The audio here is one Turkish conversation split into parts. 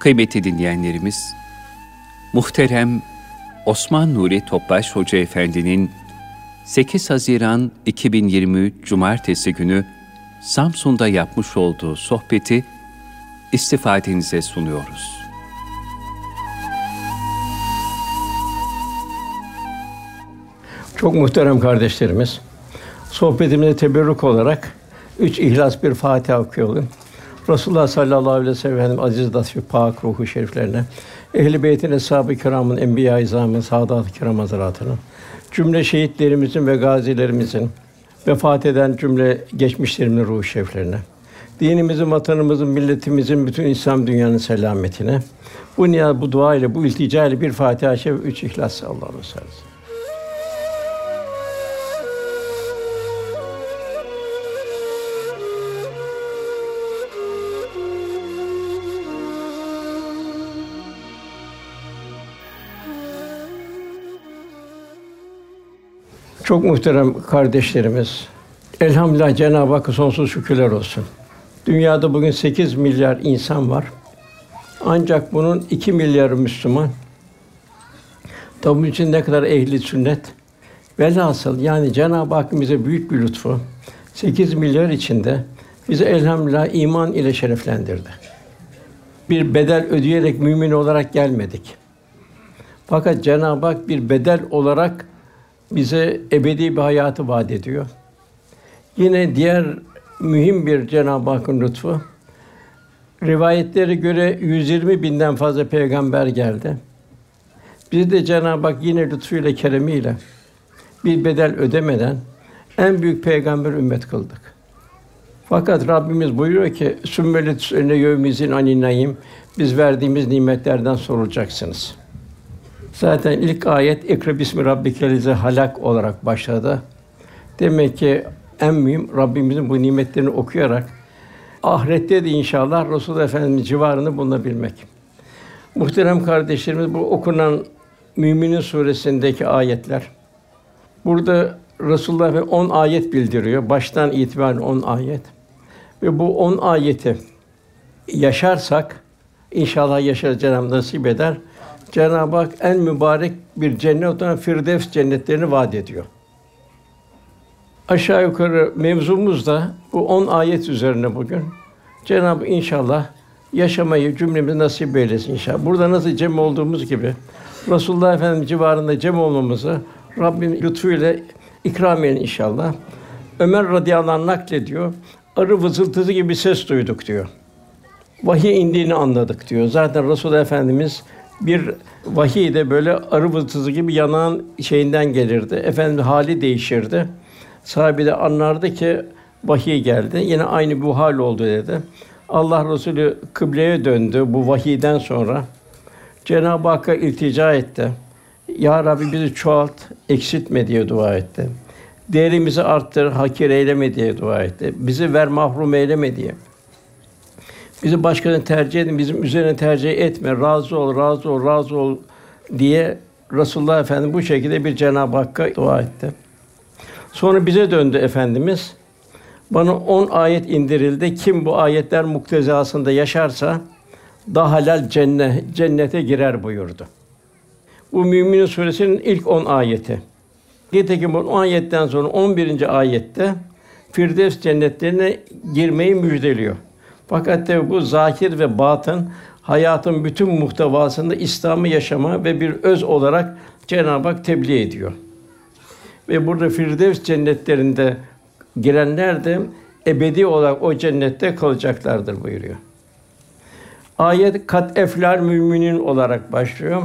Kıymetli dinleyenlerimiz, muhterem Osman Nuri Topbaş Hoca Efendi'nin 8 Haziran 2023 Cumartesi günü Samsun'da yapmış olduğu sohbeti istifadenize sunuyoruz. Çok muhterem kardeşlerimiz, sohbetimize teberrük olarak üç ihlas bir Fatiha okuyalım. Resulullah sallallahu aleyhi ve sellem aziz latifi pak ruhu şeriflerine, ehl-i beytin eshab-ı kiramın, enbiya-i izamın, saadat-ı kiram hazretlerine, cümle şehitlerimizin ve gazilerimizin, vefat eden cümle geçmişlerimizin ruhu şeriflerine, dinimizin, vatanımızın, milletimizin, bütün İslam dünyanın selametine, bu niyaz, bu dua ile, bu iltica ile bir Fatiha-i Şerif, üç İhlas Allah'ın sersin. Çok muhterem kardeşlerimiz, elhamdülillah Cenab-ı Hakk'a sonsuz şükürler olsun. Dünyada bugün 8 milyar insan var. Ancak bunun 2 milyarı Müslüman. Tabi için ne kadar ehli sünnet. Velhasıl yani Cenab-ı Hakk'ın bize büyük bir lütfu. 8 milyar içinde bizi elhamdülillah iman ile şereflendirdi. Bir bedel ödeyerek mümin olarak gelmedik. Fakat Cenab-ı Hak bir bedel olarak bize ebedi bir hayatı vaat ediyor. Yine diğer mühim bir Cenab-ı Hakk'ın lütfu. Rivayetlere göre 120 binden fazla peygamber geldi. Biz de Cenab-ı Hak yine lütfuyla, keremiyle bir bedel ödemeden en büyük peygamber ümmet kıldık. Fakat Rabbimiz buyuruyor ki sümmelet ene yevmizin aninayim biz verdiğimiz nimetlerden sorulacaksınız. Zaten ilk ayet ikra bismi rabbikelize halak olarak başladı. Demek ki en mühim Rabbimizin bu nimetlerini okuyarak ahirette de inşallah Resul Efendimiz civarında bulunabilmek. Muhterem kardeşlerimiz bu okunan Müminin suresindeki ayetler. Burada Resulullah ve 10 ayet bildiriyor. Baştan itibaren 10 ayet. Ve bu 10 ayeti yaşarsak inşallah yaşar Cenab-ı nasip eder. Cenab-ı Hak en mübarek bir cennet olan Firdevs cennetlerini vaat ediyor. Aşağı yukarı mevzumuz da bu 10 ayet üzerine bugün. Cenab-ı inşallah yaşamayı cümlemize nasip eylesin inşallah. Burada nasıl cem olduğumuz gibi Resulullah Efendimiz civarında cem olmamızı Rabbim lütfuyla ikram eylesin inşallah. Ömer radıyallahu anh naklediyor. Arı vızıltısı gibi ses duyduk diyor. Vahiy indiğini anladık diyor. Zaten Resulullah Efendimiz bir vahiy de böyle arı vızıltısı gibi yanan şeyinden gelirdi. Efendim hali değişirdi. Sahabe de anlardı ki vahiy geldi. Yine aynı bu hal oldu dedi. Allah Resulü kıbleye döndü bu vahiyden sonra. Cenab-ı Hakk'a iltica etti. Ya Rabbi bizi çoğalt, eksiltme diye dua etti. Değerimizi arttır, hakir eyleme diye dua etti. Bizi ver mahrum eyleme diye. Bizi başkalarına tercih edin, bizim üzerine tercih etme. Razı ol, razı ol, razı ol diye Resulullah Efendimiz bu şekilde bir Cenab-ı Hakk'a dua etti. Sonra bize döndü efendimiz. Bana on ayet indirildi. Kim bu ayetler muktezasında yaşarsa daha halal cennet cennete girer buyurdu. Bu Mümin Suresinin ilk on ayeti. Nitekim bu on ayetten sonra 11. ayette Firdevs cennetlerine girmeyi müjdeliyor. Fakat bu zahir ve batın hayatın bütün muhtevasında İslam'ı yaşama ve bir öz olarak Cenab-ı Hak tebliğ ediyor. Ve burada Firdevs cennetlerinde girenler de ebedi olarak o cennette kalacaklardır buyuruyor. Ayet kat eflar müminin olarak başlıyor.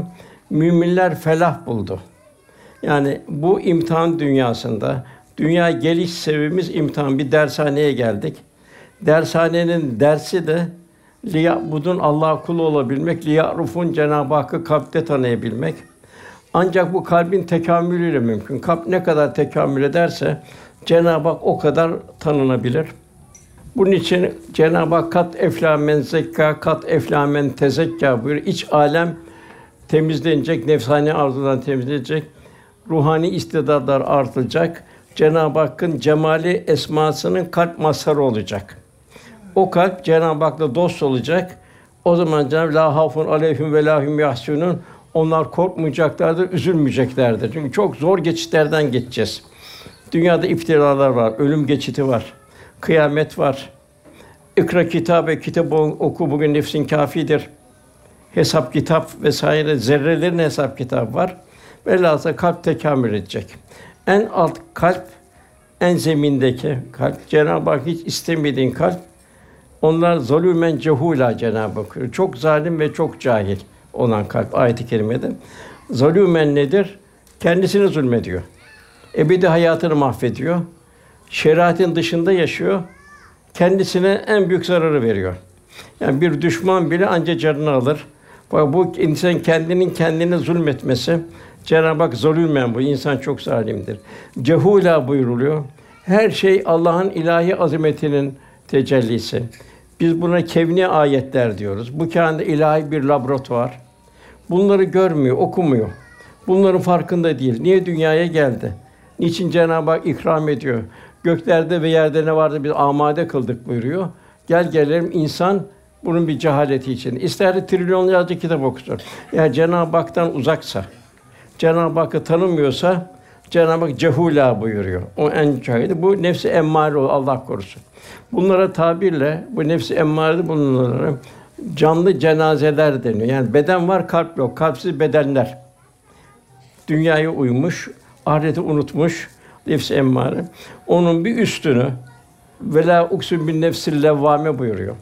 Müminler felah buldu. Yani bu imtihan dünyasında dünya geliş sebebimiz imtihan bir dershaneye geldik. Dershanenin dersi de budun Allah kulu olabilmek, liya'rufun Cenab-ı Hakk'ı kalpte tanıyabilmek. Ancak bu kalbin tekamülüyle mümkün. Kalp ne kadar tekamül ederse Cenab-ı Hak o kadar tanınabilir. Bunun için Cenab-ı Hak kat eflâ men zekka, kat eflâ men tezekka buyuruyor. İç alem temizlenecek, nefsani arzudan temizlenecek, ruhani istidatlar artacak. Cenab-ı Hakk'ın cemali esmasının kalp mazharı olacak. O kalp Cenab-ı Hak'la dost olacak. O zaman Cenab-ı La hafun aleyhim ve lahum yahsunun. Onlar korkmayacaklardır, üzülmeyeceklerdir. Çünkü çok zor geçitlerden geçeceğiz. Dünyada iftiralar var, ölüm geçiti var, kıyamet var. İkra kitabı, kitabı oku bugün nefsin kafidir. Hesap kitap vesaire zerrelerin hesap kitabı var. Velhâsıl kalp tekamül edecek. En alt kalp, en zemindeki kalp, Cenab-ı Hak hiç istemediğin kalp, onlar zulümen cehûlâ Cenab-ı Hak. Çok zalim ve çok cahil olan kalp ayet-i kerimede. Zulümen nedir? Kendisini zulmediyor. Ebedi hayatını mahvediyor. Şeriatın dışında yaşıyor. Kendisine en büyük zararı veriyor. Yani bir düşman bile anca canını alır. Bu insan kendinin kendine zulmetmesi, Cenab-ı Hak zulümen bu insan çok zalimdir. Cehula buyuruluyor. Her şey Allah'ın ilahi azametinin tecellisi. Biz buna kevni ayetler diyoruz. Bu kainat ilahi bir laboratuvar. Bunları görmüyor, okumuyor. Bunların farkında değil. Niye dünyaya geldi? Niçin Cenab-ı Hak ikram ediyor? Göklerde ve yerde ne vardı biz amade kıldık buyuruyor. Gel gelelim insan bunun bir cehaleti için. İster trilyonlarca kitap okusun. Eğer Cenab-ı Hak'tan uzaksa, Cenab-ı Hakk'ı tanımıyorsa Cenab-ı Hak cehula buyuruyor. O en cahili. Bu nefsi emmare Allah korusun. Bunlara tabirle bu nefsi emmare bulunanlara canlı cenazeler deniyor. Yani beden var, kalp yok. Kalpsiz bedenler. Dünyaya uymuş, ahireti unutmuş nefsi emmare. Onun bir üstünü vela uksun bin nefsil levvame buyuruyor.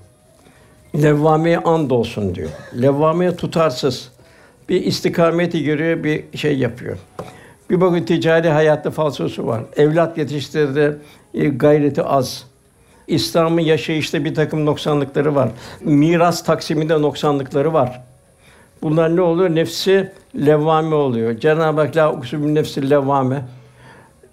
Levvameye and olsun diyor. Levvameye tutarsız bir istikameti görüyor, bir şey yapıyor. Bir bakın ticari hayatta falsosu var. Evlat yetiştirdi, e, gayreti az. İslam'ın yaşayışta bir takım noksanlıkları var. Miras taksiminde noksanlıkları var. Bunlar ne oluyor? Nefsi levvame oluyor. Cenab-ı Hak la uksu nefsi levvame.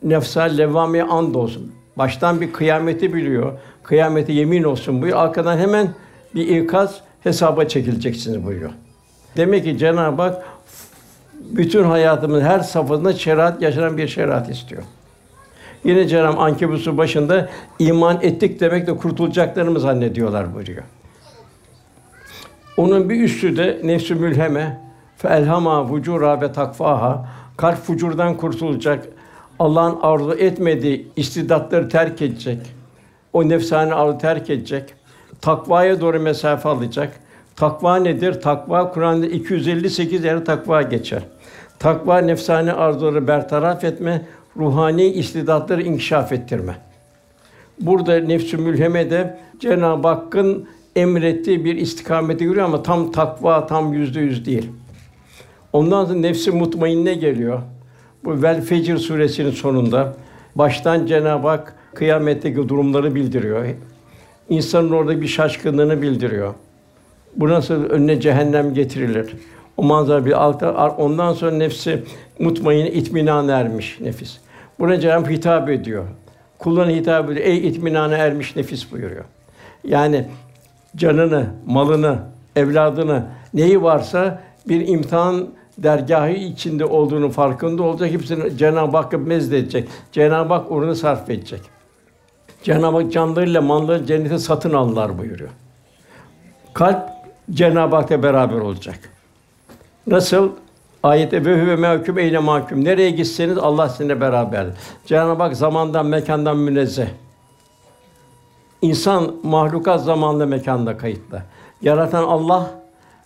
Nefsal levvameye and olsun. Baştan bir kıyameti biliyor. Kıyamete yemin olsun buyuruyor. Arkadan hemen bir ikaz hesaba çekileceksiniz buyuruyor. Demek ki Cenab-ı Hak bütün hayatımın her safhasında şeriat yaşanan bir şeriat istiyor. Yine Cenab-ı Ankebut'un başında iman ettik demekle kurtulacaklarını zannediyorlar buyuruyor. Onun bir üstü de nefsü mülheme fe elhama vucura ve takvaha kalp fucurdan kurtulacak. Allah'ın arzu etmediği istidatları terk edecek. O nefsane arzu terk edecek. Takvaya doğru mesafe alacak. Takva nedir? Takva Kur'an'da 258 yere takva geçer. Takva nefsani arzuları bertaraf etme, ruhani istidatları inkişaf ettirme. Burada nefsü mülheme de Cenab-ı Hakk'ın emrettiği bir istikamete yürüyor ama tam takva tam yüzde yüz değil. Ondan sonra nefsi mutmainne geliyor. Bu Vel Fecr suresinin sonunda baştan Cenab-ı Hak kıyametteki durumları bildiriyor. İnsanın orada bir şaşkınlığını bildiriyor. Bu nasıl önüne cehennem getirilir? O manzara bir altta, ondan sonra nefsi mutmain, itminan ermiş nefis. Buna Cenab-ı hitap ediyor. Kullarına hitap ediyor. Ey itminana ermiş nefis buyuruyor. Yani canını, malını, evladını, neyi varsa bir imtihan dergahı içinde olduğunu farkında olacak. Hepsini Cenab-ı Hakk'a mezdedecek. Cenab-ı Hak uğruna sarf edecek. Cenab-ı Hak canlarıyla malları cennete satın alırlar buyuruyor. Kalp Cenab-ı Hak'la beraber olacak. Nasıl? Ayette ve huve mahkum eyle mahkum. Nereye gitseniz Allah sizinle beraber. Cenab-ı Hak zamandan, mekandan münezzeh. İnsan mahlukat zamanla mekanda kayıtlı. Yaratan Allah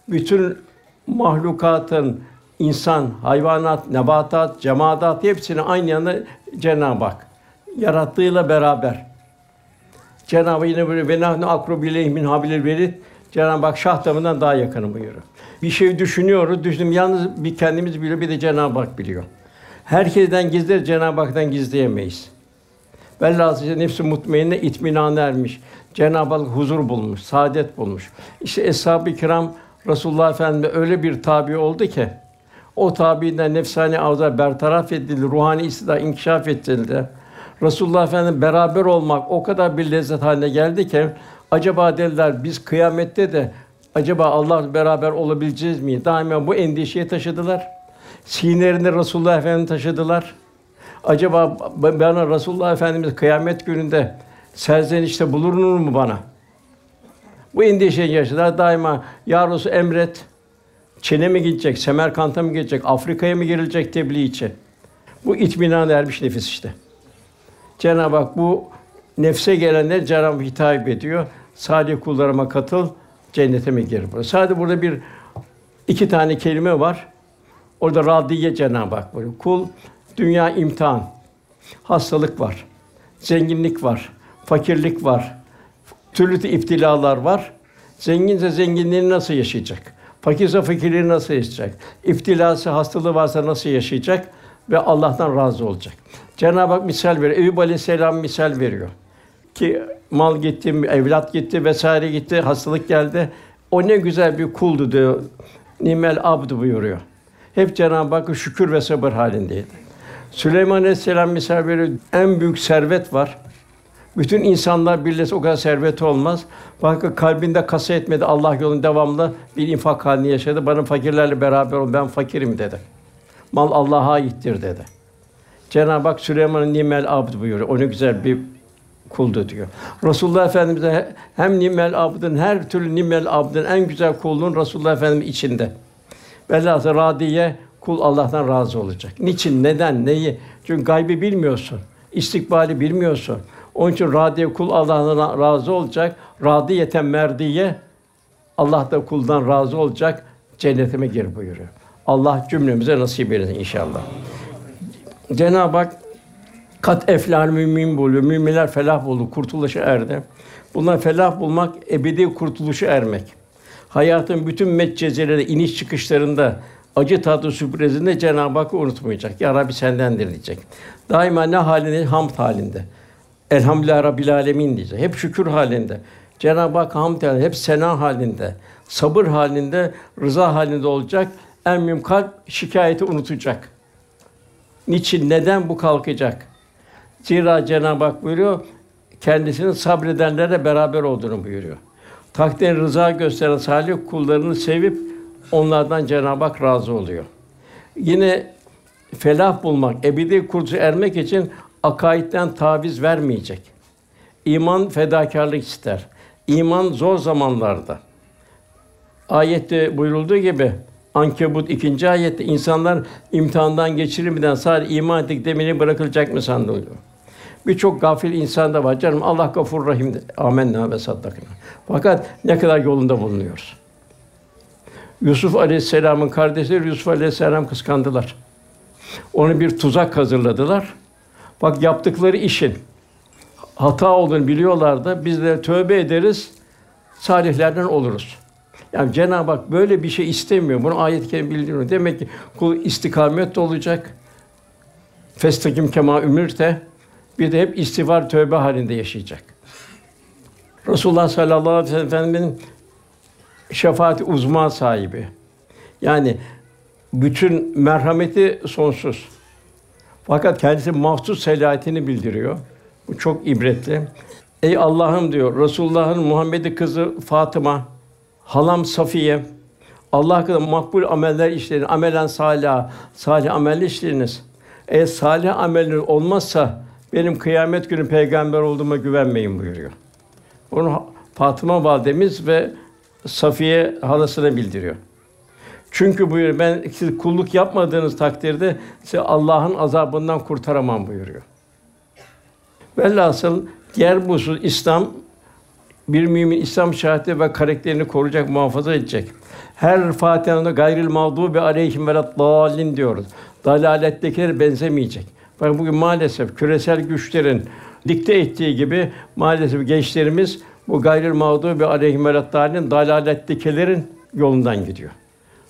bütün mahlukatın insan, hayvanat, nebatat, cemaat hepsini aynı anda Cenab-ı Hak yarattığıyla beraber. Cenab-ı Hak yine böyle ve nahnu akrubu min hablil verid Cenab-ı Hak şah damarından daha yakını buyuruyor. Bir şey düşünüyoruz, düşündüm yalnız bir kendimiz biliyor, bir de Cenab-ı Hak biliyor. Herkesten gizler, Cenab-ı Hak'tan gizleyemeyiz. Velhâsıl nefsi mutmainne itminana ermiş. Cenab-ı Hak huzur bulmuş, saadet bulmuş. İşte eshab-ı kiram Resulullah Efendimiz öyle bir tabi oldu ki o tabiinden nefsani arzular bertaraf edildi, ruhani istida inkişaf edildi. Resulullah Efendimiz beraber olmak o kadar bir lezzet haline geldi ki acaba dediler biz kıyamette de acaba Allah beraber olabileceğiz mi? Daima bu endişeyi taşıdılar. Sinelerinde Resulullah Efendimiz taşıdılar. Acaba bana Resulullah Efendimiz kıyamet gününde serzenişte bulunur mu bana? Bu endişeyi yaşadılar. Daima Ya Resul emret. Çin'e mi gidecek, Semerkant'a mı gidecek, Afrika'ya mı girilecek tebliğ için? Bu itminan ermiş nefis işte. Cenab-ı Hak bu nefse gelenler Cenab-ı Hak hitap ediyor. Salih kullarıma katıl, cennete mi gir? Sadece burada bir iki tane kelime var. Orada radiye Cenab-ı Hak buyuruyor. Kul dünya imtihan. Hastalık var. Zenginlik var. Fakirlik var. Türlü iptilalar var. Zenginse zenginliğini nasıl yaşayacak? Fakirse fakirliğini nasıl yaşayacak? İftilası, hastalığı varsa nasıl yaşayacak? Ve Allah'tan razı olacak. Cenab-ı Hak misal veriyor. Eyüp Aleyhisselam misal veriyor. Ki mal gitti, evlat gitti vesaire gitti, hastalık geldi. O ne güzel bir kuldu diyor. Nimel abdu buyuruyor. Hep Cenab-ı Hakk'a şükür ve sabır halindeydi. Süleyman Aleyhisselam misal veriyor. En büyük servet var. Bütün insanlar birleşse o kadar servet olmaz. Bakın kalbinde kasa etmedi. Allah yolunda devamlı bir infak halini yaşadı. Bana fakirlerle beraber ol. Ben fakirim dedi. Mal Allah'a aittir dedi. Cenab-ı Hak Süleyman'ın nimel abd buyuruyor. O ne güzel bir kuldu diyor. Resulullah Efendimize hem nimel abdın her türlü nimel abdın en güzel kulluğun Resulullah Efendimiz içinde. Velhâsıl radiye kul Allah'tan razı olacak. Niçin? Neden? Neyi? Çünkü gaybi bilmiyorsun. İstikbali bilmiyorsun. Onun için radiye kul Allah'tan razı olacak. Radiyeten merdiye Allah da kuldan razı olacak. Cennetime gir buyuruyor. Allah cümlemize nasip eylesin inşallah. Cenab-ı Hak kat eflal mümin buluyor. Müminler felah buldu, kurtuluşa erdi. Bunlar felah bulmak, ebedi kurtuluşa ermek. Hayatın bütün metcezeleri, iniş çıkışlarında, acı tatlı sürprizinde Cenab-ı Hakk'ı unutmayacak. Ya Rabbi sendendir diyecek. Daima ne halinde? Hamd halinde. Elhamdülillah Rabbil Alemin diyecek. Hep şükür halinde. Cenab-ı Hak hamd halinde, hep sena halinde, sabır halinde, rıza halinde olacak. En mühim kalp şikayeti unutacak. Niçin, neden bu kalkacak? Zira Cenab-ı Hak buyuruyor, kendisinin sabredenlerle beraber olduğunu buyuruyor. Takdir rıza gösteren salih kullarını sevip onlardan Cenab-ı Hak razı oluyor. Yine felah bulmak, ebedi kurtuluşa ermek için akaidden taviz vermeyecek. İman fedakarlık ister. İman zor zamanlarda. Ayette buyurulduğu gibi Ankebut ikinci ayette insanlar imtihandan geçirilmeden sadece iman ettik demeni bırakılacak mı sandı Birçok gafil insan da var. Canım Allah gafur rahim. Amenna ve saddakna. Fakat ne kadar yolunda bulunuyoruz. Yusuf Aleyhisselam'ın kardeşleri Yusuf Aleyhisselam kıskandılar. Onu bir tuzak hazırladılar. Bak yaptıkları işin hata olduğunu biliyorlar da biz de tövbe ederiz, salihlerden oluruz. Yani Cenab-ı Hak böyle bir şey istemiyor. Bunu ayet-i kerime bildiriyor. Demek ki kul istikamet olacak. Festakim kema ümürte. Bir de hep istiğfar tövbe halinde yaşayacak. Resulullah sallallahu aleyhi ve sellem'in şefaati uzma sahibi. Yani bütün merhameti sonsuz. Fakat kendisi mahsus selahiyetini bildiriyor. Bu çok ibretli. Ey Allah'ım diyor Resulullah'ın Muhammed'i kızı Fatıma, halam Safiye, Allah hakkında makbul ameller işleyin, amelen salih, salih amel işleriniz. Eğer salih ameller olmazsa benim kıyamet günü peygamber olduğuma güvenmeyin buyuruyor. Bunu Fatıma validemiz ve Safiye halasına bildiriyor. Çünkü buyuruyor ben siz kulluk yapmadığınız takdirde size Allah'ın azabından kurtaramam buyuruyor. Velhasıl diğer bu İslam bir mümin İslam şahidi ve karakterini koruyacak, muhafaza edecek. Her Fatiha'da gayril mağdubi aleyhim ve dallin diyoruz. Dalalettekiler benzemeyecek. Fakat bugün maalesef küresel güçlerin dikte ettiği gibi maalesef gençlerimiz bu gayril aleyhim ve dallin dalalettekilerin yolundan gidiyor.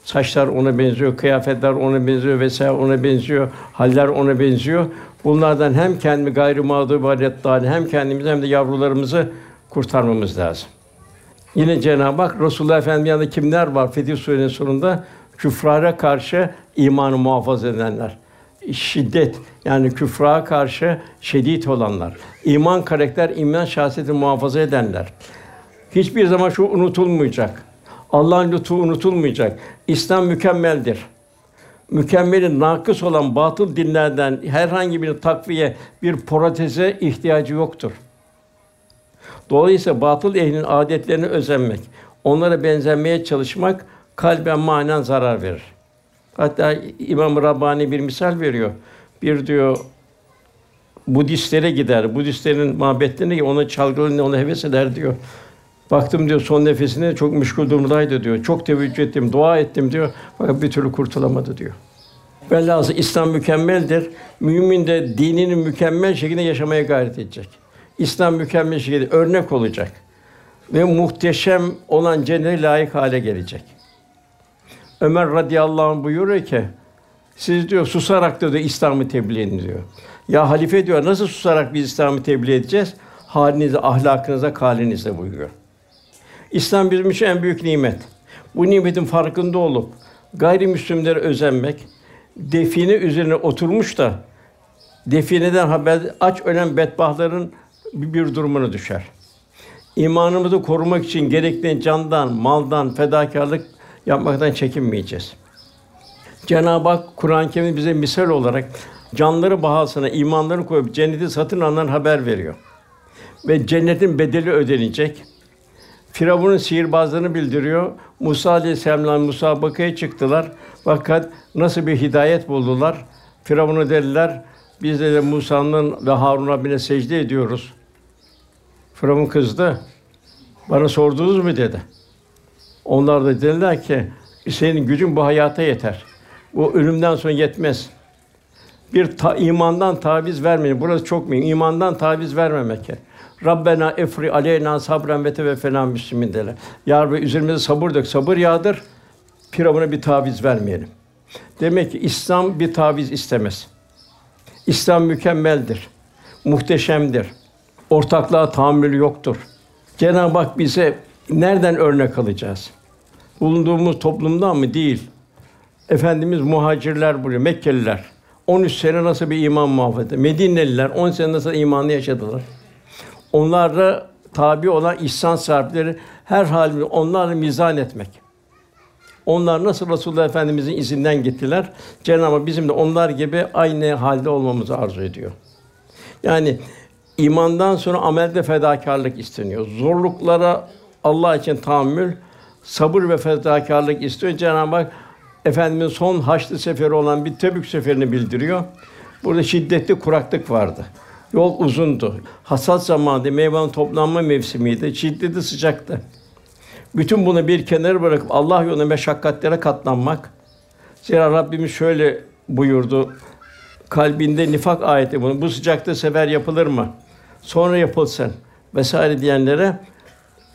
Saçlar ona benziyor, kıyafetler ona benziyor vesaire ona benziyor, haller ona benziyor. Bunlardan hem kendi gayrı mağdur valiyettâni hem kendimizi hem de yavrularımızı kurtarmamız lazım. Yine Cenab-ı Hak Resulullah Efendimiz yanında kimler var? Fetih Suresi'nin sonunda küfrara karşı imanı muhafaza edenler. Şiddet yani küfra karşı şiddet olanlar. İman karakter, iman şahsiyetini muhafaza edenler. Hiçbir zaman şu unutulmayacak. Allah'ın lütfu unutulmayacak. İslam mükemmeldir. Mükemmelin nakıs olan batıl dinlerden herhangi bir takviye, bir proteze ihtiyacı yoktur. Dolayısıyla batıl ehlinin adetlerine özenmek, onlara benzenmeye çalışmak kalben manen zarar verir. Hatta İmam Rabbani bir misal veriyor. Bir diyor Budistlere gider. Budistlerin mabetlerine ona çalgılarını ona heves eder diyor. Baktım diyor son nefesine çok müşkül durumdaydı diyor. Çok teveccüh ettim, dua ettim diyor. Fakat bir türlü kurtulamadı diyor. Velhâsıl İslam mükemmeldir. Mümin de dinini mükemmel şekilde yaşamaya gayret edecek. İslam mükemmel şekilde örnek olacak ve muhteşem olan cennete layık hale gelecek. Ömer radıyallahu anh buyuruyor ki siz diyor susarak diyor İslam'ı tebliğ edin diyor. Ya halife diyor nasıl susarak biz İslam'ı tebliğ edeceğiz? Halinize, ahlakınıza, kalinizle buyuruyor. İslam bizim için en büyük nimet. Bu nimetin farkında olup gayrimüslimlere özenmek, define üzerine oturmuş da defineden haber aç ölen bedbahtların bir durumuna düşer. İmanımızı korumak için gerekli candan, maldan fedakarlık yapmaktan çekinmeyeceğiz. Cenab-ı Hak Kur'an-ı Kerim bize misal olarak canları bahasına imanlarını koyup cenneti satın alanlar haber veriyor. Ve cennetin bedeli ödenecek. Firavun'un sihirbazlarını bildiriyor. Musa Aleyhisselam'la musabakaya çıktılar. Fakat nasıl bir hidayet buldular? Firavun'a dediler, biz de Musa'nın ve Harun Rabbine secde ediyoruz. Firavun kızdı. Bana sordunuz mu dedi. Onlar da dediler ki senin gücün bu hayata yeter. Bu ölümden sonra yetmez. Bir ta, imandan taviz vermeyin. Burası çok mühim. İmandan taviz vermemek. Rabbena efri aleyna sabren ve teveffena müslimin derler. Ya Rabbi üzerimize sabır dök, sabır yağdır. Firavuna bir taviz vermeyelim. Demek ki İslam bir taviz istemez. İslam mükemmeldir, muhteşemdir. Ortaklığa tahammülü yoktur. Cenab-ı Hak bize nereden örnek alacağız? Bulunduğumuz toplumdan mı? Değil. Efendimiz muhacirler buraya, Mekkeliler. 13 sene nasıl bir iman muhafaza Medineliler 10 sene nasıl imanı yaşadılar. Onlarla tabi olan ihsan sahipleri her halde onlarla mizan etmek. Onlar nasıl Resulullah Efendimizin izinden gittiler. Cenab-ı bizim de onlar gibi aynı halde olmamızı arzu ediyor. Yani imandan sonra amelde fedakarlık isteniyor. Zorluklara Allah için tahammül, sabır ve fedakarlık istiyor. Cenab-ı Hak Efendimiz son Haçlı seferi olan bir Tebük seferini bildiriyor. Burada şiddetli kuraklık vardı. Yol uzundu. Hasat zamanı, meyvanın toplanma mevsimiydi. Şiddetli sıcaktı. Bütün bunu bir kenara bırakıp Allah yolunda meşakkatlere katlanmak. Zira Rabbimiz şöyle buyurdu. Kalbinde nifak ayeti bunu. Bu sıcakta sefer yapılır mı? Sonra yapılsın vesaire diyenlere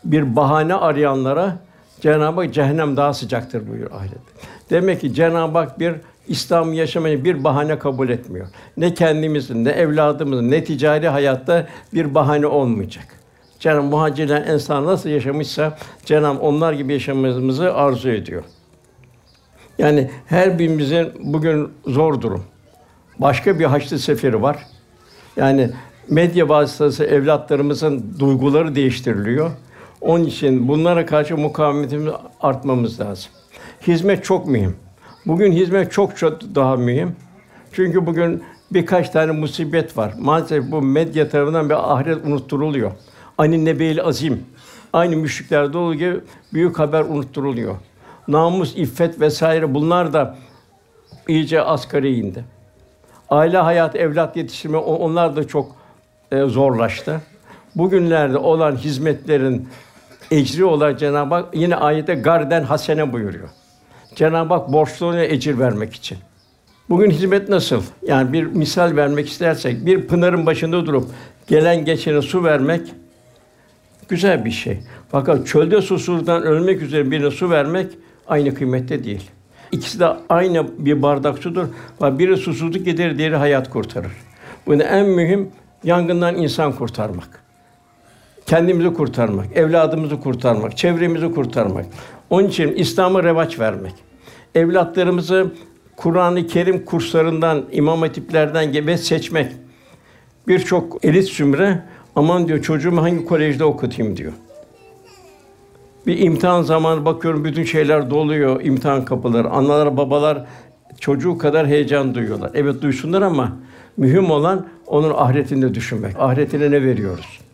bir bahane arayanlara Cenab-ı Hak cehennem daha sıcaktır buyuruyor ahiret. Demek ki Cenab-ı Hak bir İslam yaşamayı bir bahane kabul etmiyor. Ne kendimizin, ne evladımızın, ne ticari hayatta bir bahane olmayacak. Cenab-ı muhacirler ensar nasıl yaşamışsa Cenab-ı onlar gibi yaşamamızı arzu ediyor. Yani her birimizin bugün zor durum. Başka bir haçlı seferi var. Yani medya vasıtası evlatlarımızın duyguları değiştiriliyor. Onun için bunlara karşı mukavemetimizi artmamız lazım. Hizmet çok mühim. Bugün hizmet çok çok daha mühim. Çünkü bugün birkaç tane musibet var. Maalesef bu medya tarafından bir ahiret unutturuluyor. Aynı Nebeil Azim, aynı müşriklerde olduğu gibi büyük haber unutturuluyor. Namus, iffet vesaire bunlar da iyice asgari indi. Aile hayat, evlat yetiştirme onlar da çok e, zorlaştı. Bugünlerde olan hizmetlerin ecri olarak Cenab-ı Hak yine ayette garden hasene buyuruyor. Cenab-ı Hak borçluğuna ecir vermek için. Bugün hizmet nasıl? Yani bir misal vermek istersek, bir pınarın başında durup gelen geçene su vermek güzel bir şey. Fakat çölde susuzluktan ölmek üzere birine su vermek aynı kıymette değil. İkisi de aynı bir bardak sudur. Biri susuzluk giderir, diğeri hayat kurtarır. Bunu en mühim yangından insan kurtarmak. Kendimizi kurtarmak, evladımızı kurtarmak, çevremizi kurtarmak. Onun için İslam'a revaç vermek. Evlatlarımızı Kur'an-ı Kerim kurslarından, imam hatiplerden gibi seçmek. Birçok elit zümre aman diyor çocuğumu hangi kolejde okutayım diyor. Bir imtihan zamanı bakıyorum bütün şeyler doluyor imtihan kapıları. Analar, babalar çocuğu kadar heyecan duyuyorlar. Evet duysunlar ama mühim olan onun ahiretinde düşünmek. Ahiretine ne veriyoruz?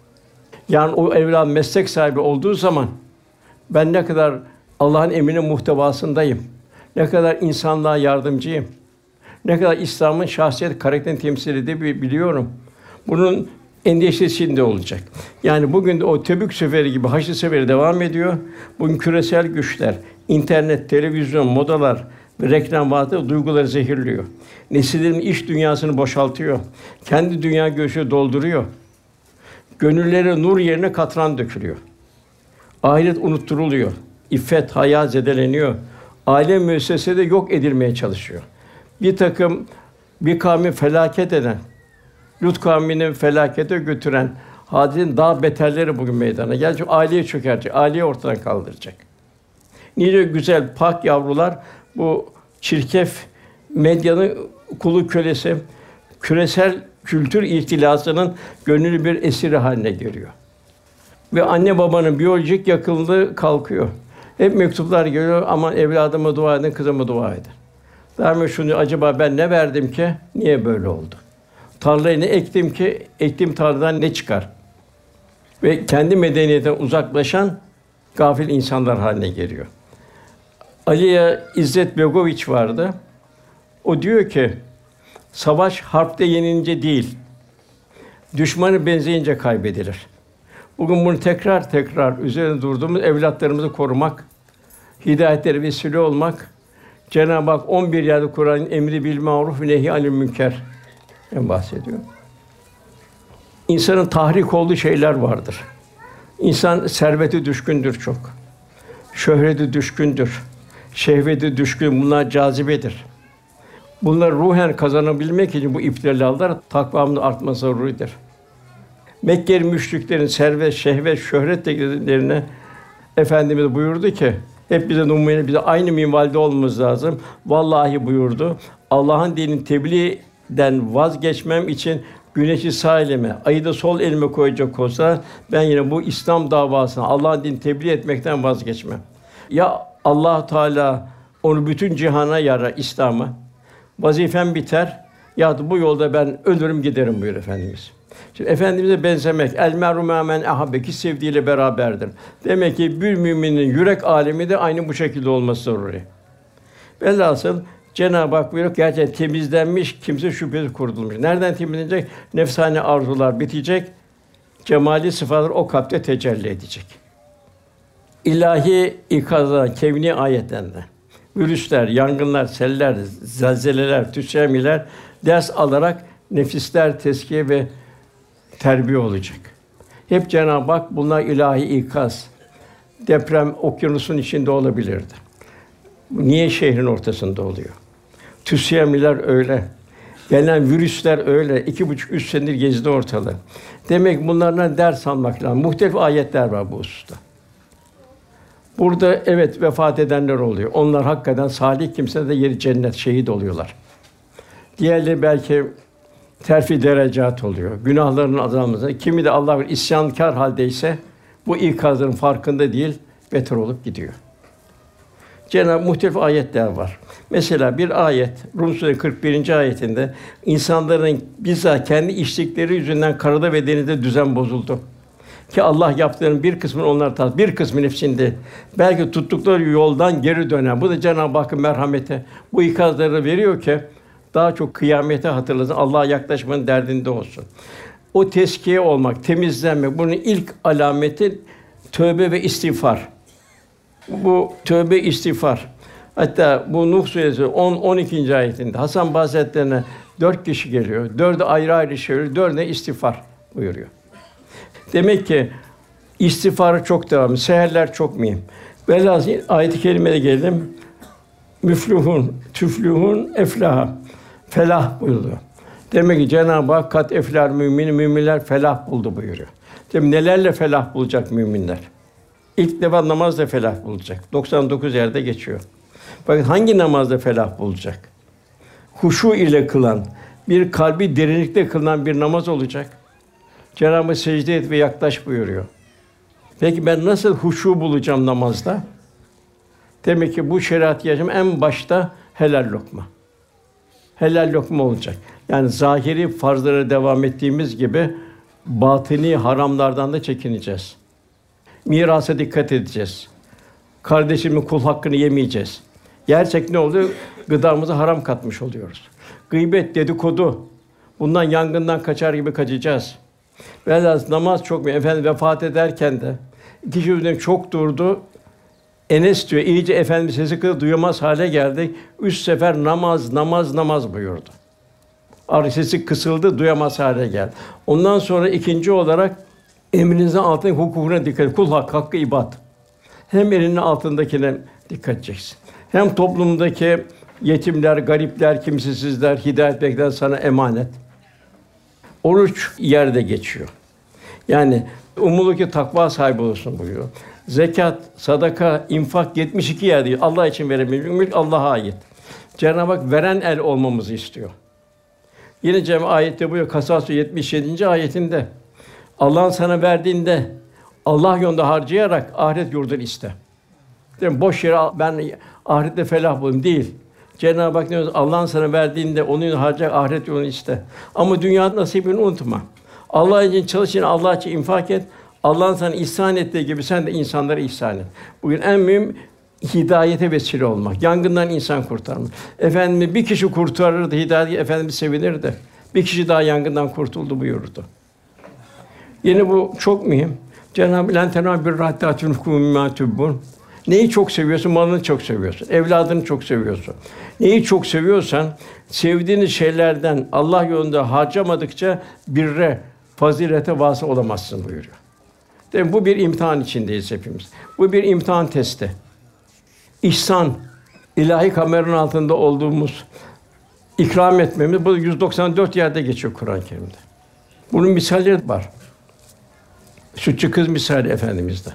Yani o evlat meslek sahibi olduğu zaman ben ne kadar Allah'ın emrinin muhtevasındayım. Ne kadar insanlığa yardımcıyım. Ne kadar İslam'ın şahsiyet karakterini temsil edebiliyorum. biliyorum. Bunun endişesinde olacak. Yani bugün de o Tebük seferi gibi Haçlı seferi devam ediyor. Bugün küresel güçler, internet, televizyon, modalar ve reklam vaatı duyguları zehirliyor. Nesillerin iş dünyasını boşaltıyor. Kendi dünya görüşü dolduruyor. Gönüllere nur yerine katran dökülüyor. Ahiret unutturuluyor. İffet, haya zedeleniyor. Aile müessesede yok edilmeye çalışıyor. Bir takım bir kavmi felaket eden, Lut kavmini felakete götüren hadisenin daha beterleri bugün meydana. Çünkü aileyi çökertecek, aileyi ortadan kaldıracak. Nice güzel, pak yavrular bu çirkef medyanın kulu kölesi, küresel kültür ihtilasının gönüllü bir esiri haline geliyor. Ve anne babanın biyolojik yakınlığı kalkıyor. Hep mektuplar geliyor, aman evladıma dua edin, kızıma dua edin. Daima şunu, acaba ben ne verdim ki, niye böyle oldu? Tarlaya ne ektim ki, ektiğim tarladan ne çıkar? Ve kendi medeniyetten uzaklaşan gafil insanlar haline geliyor. Aliye İzzet Begoviç vardı. O diyor ki, savaş harpte yenilince değil, düşmanı benzeyince kaybedilir. Bugün bunu tekrar tekrar üzerine durduğumuz evlatlarımızı korumak, hidayetleri vesile olmak, Cenab-ı Hak 11 yerde Kur'an'ın emri bil maruf nehi anil münker bahsediyor. İnsanın tahrik olduğu şeyler vardır. İnsan serveti düşkündür çok. Şöhreti düşkündür. Şehveti düşkün. Bunlar cazibedir. Bunlar ruhen kazanabilmek için bu iptilalar takvamın artması zaruridir. Mekkeli müşriklerin servet, şehvet, şöhret tekniklerine Efendimiz buyurdu ki hep bize numune bize aynı minvalde olmamız lazım. Vallahi buyurdu. Allah'ın dinini tebliğden vazgeçmem için güneşi sağ elime, ayı da sol elime koyacak olsa ben yine bu İslam davasına Allah'ın dinini tebliğ etmekten vazgeçmem. Ya Allah Teala onu bütün cihana yarar İslam'ı. Vazifem biter ya bu yolda ben ölürüm giderim buyur efendimiz. Şimdi efendimize benzemek el meru men ahabbe ki sevdiğiyle beraberdir. Demek ki bir müminin yürek alemi de aynı bu şekilde olması zaruri. Velhasıl Cenab-ı Hak buyuruyor gerçekten temizlenmiş kimse şüphesiz kurtulmuş. Nereden temizlenecek? Nefsane arzular bitecek. Cemali sıfatlar o kalpte tecelli edecek. İlahi ikazlar, kevni ayetlerinde virüsler, yangınlar, seller, zelzeleler, tsunami'ler ders alarak nefisler teskiye ve terbiye olacak. Hep Cenab-ı Hak bunlar ilahi ikaz. Deprem okyanusun içinde olabilirdi. Niye şehrin ortasında oluyor? Tsunami'ler öyle. Gelen virüsler öyle. iki buçuk, üç senedir gezdi ortalığı. Demek bunlardan ders almak lazım. Muhtelif ayetler var bu hususta. Burada evet vefat edenler oluyor. Onlar hakikaten salih kimse de yeri cennet, şehit oluyorlar. Diğerleri belki terfi derecat oluyor. Günahlarının azalması. Kimi de Allah bir isyankar haldeyse bu ikazların farkında değil, beter olup gidiyor. Cenab-ı muhtelif ayetler var. Mesela bir ayet Rum Suresi 41. ayetinde insanların bizzat kendi işlikleri yüzünden karada ve denizde düzen bozuldu. Ki Allah yaptığının bir kısmını onlar tat, bir kısmı nefsinde. Belki tuttukları yoldan geri dönen. Bu da Cenab-ı Hakk'ın merhameti. Bu ikazları veriyor ki daha çok kıyamete hatırlasın. Allah'a yaklaşmanın derdinde olsun. O teskiye olmak, temizlenmek bunun ilk alameti tövbe ve istiğfar. Bu tövbe istiğfar. Hatta bu Nuh suresi 10 12. ayetinde Hasan Hazretlerine dört kişi geliyor. Dördü ayrı ayrı şey, dördüne istiğfar buyuruyor. Demek ki istiğfarı çok devam, seherler çok mühim. Velhâsıl ayet-i kerimeye gelelim. Müflühun, tüflühun, eflaha. Felah buyuruyor. Demek ki Cenab-ı Hak kat eflar mümin müminler felah buldu buyuruyor. Demek nelerle felah bulacak müminler? İlk defa namazla felah bulacak. 99 yerde geçiyor. Bakın hangi namazda felah bulacak? Huşu ile kılan, bir kalbi derinlikte kılınan bir namaz olacak. Cenab-ı secde et ve yaklaş buyuruyor. Peki ben nasıl huşu bulacağım namazda? Demek ki bu şeriat yaşam en başta helal lokma. Helal lokma olacak. Yani zahiri farzlara devam ettiğimiz gibi batini haramlardan da çekineceğiz. Mirasa dikkat edeceğiz. Kardeşimin kul hakkını yemeyeceğiz. Gerçek ne oluyor? Gıdamızı haram katmış oluyoruz. Gıybet, dedikodu. Bundan yangından kaçar gibi kaçacağız. Velhâsıl namaz çok mu? Efendim vefat ederken de kişi çok durdu. Enes diyor, iyice efendi sesi kız duyamaz hale geldi. Üç sefer namaz, namaz, namaz buyurdu. Ar sesi kısıldı, duyamaz hale geldi. Ondan sonra ikinci olarak emrinizin altındaki hukukuna dikkat. Kul hak, hakkı ibad. Hem elinin altındakine dikkat edeceksin. Hem toplumdaki yetimler, garipler, kimsesizler, hidayet bekleyen sana emanet. Oruç yerde geçiyor. Yani umulu ki takva sahibi olsun buyuruyor. Zekat, sadaka, infak 72 yerde Allah için verebilir. Mülk Allah'a ait. Cenab-ı Hak veren el olmamızı istiyor. Yine Cem ayette buyuruyor Kasas 77. ayetinde Allah'ın sana verdiğinde Allah yolunda harcayarak ahiret yurdunu iste. Değil Boş yere ben ahirette felah bulayım değil. Cenab-ı Hak diyor Allah'ın sana verdiğinde onun harcayacak ahiret yolunu iste. Ama dünya nasibini unutma. Allah için çalış, Allah için infak et. Allah'ın sana ihsan ettiği gibi sen de insanlara ihsan et. Bugün en mühim hidayete vesile olmak. Yangından insan kurtarmak. Efendim bir kişi kurtarırdı, hidayet efendimiz sevinirdi. Bir kişi daha yangından kurtuldu buyurdu. Yine bu çok mühim. Cenab-ı Lentena bir rahtatun hukum Neyi çok seviyorsun? Malını çok seviyorsun. Evladını çok seviyorsun. Neyi çok seviyorsan, sevdiğiniz şeylerden Allah yolunda harcamadıkça birre, fazilete vasıl olamazsın buyuruyor. Demek bu bir imtihan içindeyiz hepimiz. Bu bir imtihan testi. İhsan, ilahi kameranın altında olduğumuz ikram etmemiz bu 194 yerde geçiyor Kur'an-ı Kerim'de. Bunun misalleri var. Sütçü kız misali efendimizde.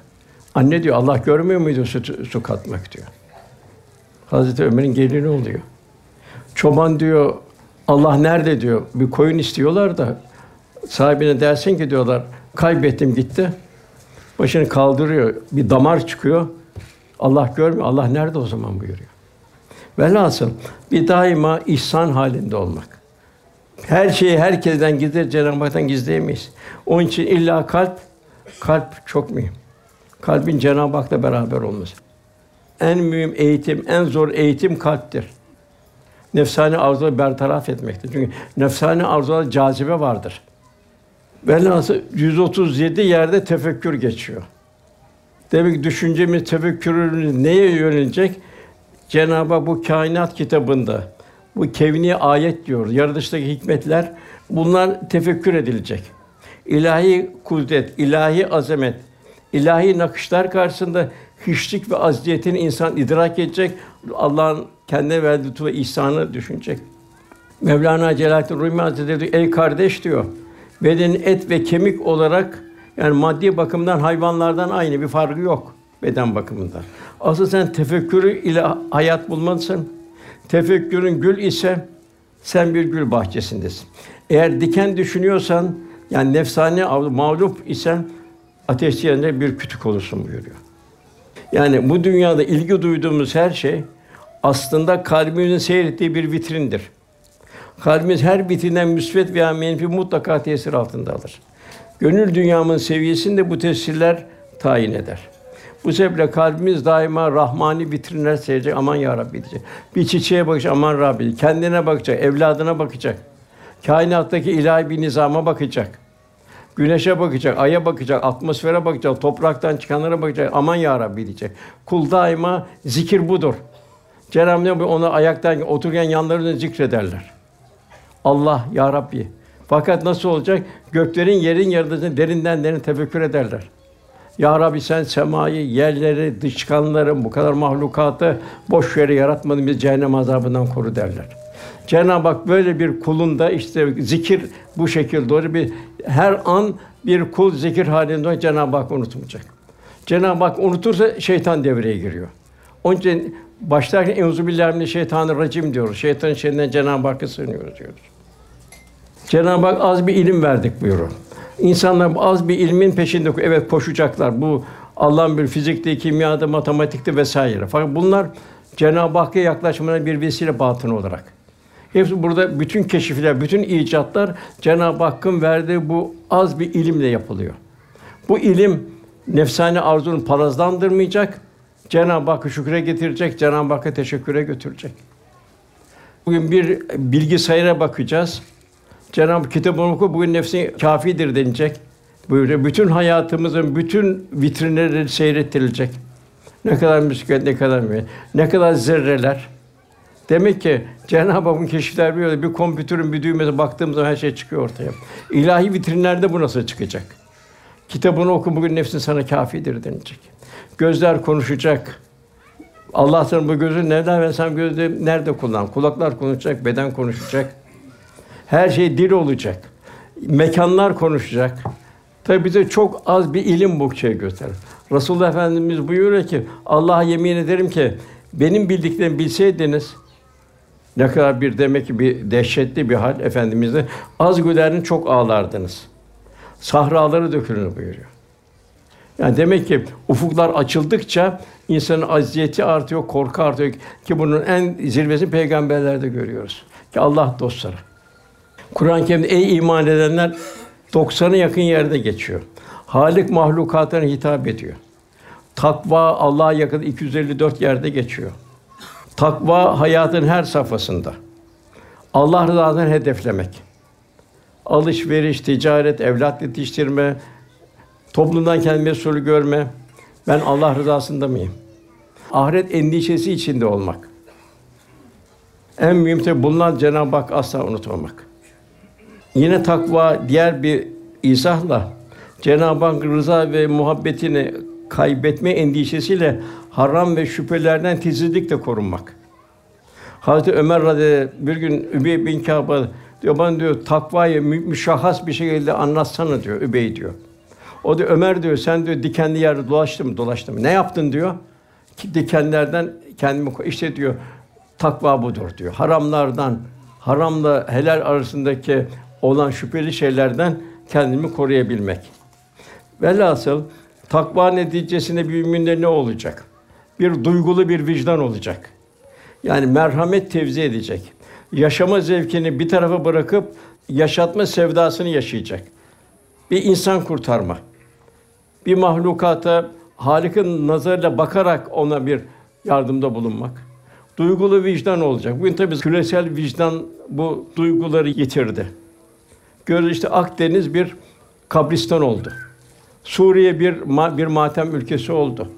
Anne diyor Allah görmüyor muydu su, su katmak diyor. Hazreti Ömer'in gelini oluyor. Çoban diyor Allah nerede diyor. Bir koyun istiyorlar da sahibine dersin ki diyorlar kaybettim gitti. Başını kaldırıyor. Bir damar çıkıyor. Allah görmüyor. Allah nerede o zaman buyuruyor. Velhasıl bir daima ihsan halinde olmak. Her şeyi herkesten gizler, Cenab-ı Hak'tan gizleyemeyiz. Onun için illa kalp, kalp çok mühim. Kalbin Cenab-ı Hak'la beraber olması. En mühim eğitim, en zor eğitim kalptir. Nefsani arzuları bertaraf etmektir. Çünkü nefsani arzular cazibe vardır. Velhasıl 137 yerde tefekkür geçiyor. Demek ki düşüncemiz, tefekkürümüz neye yönelecek? Cenab-ı Hak bu kainat kitabında bu kevni ayet diyor. Yaratılıştaki hikmetler bunlar tefekkür edilecek. İlahi kudret, ilahi azamet, ilahi nakışlar karşısında hiçlik ve aziyetini insan idrak edecek. Allah'ın kendine verdiği lütfu ve ihsanı düşünecek. Mevlana Celaleddin Rumi Hazretleri diyor, ey kardeş diyor, bedenin et ve kemik olarak yani maddi bakımdan hayvanlardan aynı bir farkı yok beden bakımından. Asıl sen tefekkürü ile hayat bulmalısın. Tefekkürün gül ise sen bir gül bahçesindesin. Eğer diken düşünüyorsan yani nefsani mağlup isen ateş yerinde bir kütük olursun buyuruyor. Yani bu dünyada ilgi duyduğumuz her şey aslında kalbimizin seyrettiği bir vitrindir. Kalbimiz her vitrinden müsbet veya menfi mutlaka tesir altında alır. Gönül dünyamın seviyesini de bu tesirler tayin eder. Bu sebeple kalbimiz daima rahmani vitrinler seyredecek. Aman ya Rabbi diyecek. Bir çiçeğe bakacak. Aman Rabbi. Kendine bakacak, evladına bakacak. Kainattaki ilahi bir nizama bakacak. Güneşe bakacak, aya bakacak, atmosfere bakacak, topraktan çıkanlara bakacak. Aman ya Rabbi diyecek. Kul daima zikir budur. Cenab-ı Hak ona ayaktan otururken yanlarında zikrederler. Allah ya Rabbi. Fakat nasıl olacak? Göklerin yerin yaratıcısını derinden derin tefekkür ederler. Ya Rabbi sen semayı, yerleri, dışkanları, bu kadar mahlukatı boş yere yaratmadın biz cehennem azabından koru derler. Cenab-ı Hak böyle bir kulunda işte zikir bu şekilde doğru bir her an bir kul zikir halinde Cenab-ı Hak unutmayacak. Cenab-ı Hak unutursa şeytan devreye giriyor. Onun için başlarken enzu billahi şeytanir diyoruz. Şeytanın şerrinden Cenab-ı Hakk'a sığınıyoruz diyoruz. Cenab-ı Hak az bir ilim verdik buyuruyor. İnsanlar az bir ilmin peşinde evet koşacaklar. Bu Allah'ın bir fizikte, kimyada, matematikte vesaire. Fakat bunlar Cenab-ı Hakk'a yaklaşmana bir vesile batın olarak. Hepsi burada bütün keşifler, bütün icatlar Cenab-ı Hakk'ın verdiği bu az bir ilimle yapılıyor. Bu ilim nefsani arzunu parazlandırmayacak, Cenab-ı Hakk'ı şükre getirecek, Cenab-ı Hakk'a teşekküre götürecek. Bugün bir bilgisayara bakacağız. Cenab-ı kitabını oku, bugün nefsin kafidir denilecek. Böyle bütün hayatımızın bütün vitrinleri seyrettirilecek. Ne kadar müsket, ne kadar mühim, ne kadar zerreler. Demek ki Cenab-ı Hakk'ın keşifler böyle bir kompütürün bir düğmesine baktığımız zaman her şey çıkıyor ortaya. İlahi vitrinlerde bu nasıl çıkacak? Kitabını oku bugün nefsin sana kafidir denilecek. Gözler konuşacak. Allah sana bu gözü nereden versem gözü nerede kullan? Kulaklar konuşacak, beden konuşacak. Her şey dil olacak. Mekanlar konuşacak. Tabi bize çok az bir ilim bu şey gösterir. Resulullah Efendimiz buyuruyor ki Allah'a yemin ederim ki benim bildiklerimi bilseydiniz ne kadar bir demek ki bir dehşetli bir hal efendimizde az gülerin çok ağlardınız. Sahraları dökülür buyuruyor. Yani demek ki ufuklar açıldıkça insanın aziyeti artıyor, korku artıyor ki bunun en zirvesi peygamberlerde görüyoruz. Ki Allah dostları. Kur'an-ı Kerim'de ey iman edenler 90'a yakın yerde geçiyor. Halik mahlukatına hitap ediyor. Takva Allah'a yakın 254 yerde geçiyor. Takva hayatın her safhasında. Allah rızasını hedeflemek. Alışveriş, ticaret, evlat yetiştirme, toplumdan kendimi mesul görme. Ben Allah rızasında mıyım? Ahiret endişesi içinde olmak. En mühim de bulunan Cenab-ı Hak asla unutmamak. Yine takva diğer bir izahla Cenab-ı Hak rıza ve muhabbetini kaybetme endişesiyle haram ve şüphelerden titizlikle korunmak. Hazreti Ömer radıyallahu bir gün Übey bin Kâb'a diyor bana diyor takvayı mü- müşahhas bir şekilde anlatsana diyor Übey diyor. O da Ömer diyor sen diyor dikenli yerde dolaştın mı dolaştın mı? Ne yaptın diyor. Ki dikenlerden kendimi işte diyor takva budur diyor. Haramlardan, haramla helal arasındaki olan şüpheli şeylerden kendimi koruyabilmek. Velhasıl takva neticesinde bir müminde ne olacak? Bir duygulu bir vicdan olacak. Yani merhamet tevzi edecek. Yaşama zevkini bir tarafa bırakıp yaşatma sevdasını yaşayacak. Bir insan kurtarma. Bir mahlukata Halik'in nazarıyla bakarak ona bir yardımda bulunmak. Duygulu vicdan olacak. Bugün tabii küresel vicdan bu duyguları yitirdi. Görüyoruz işte Akdeniz bir kabristan oldu. Suriye bir ma- bir matem ülkesi oldu.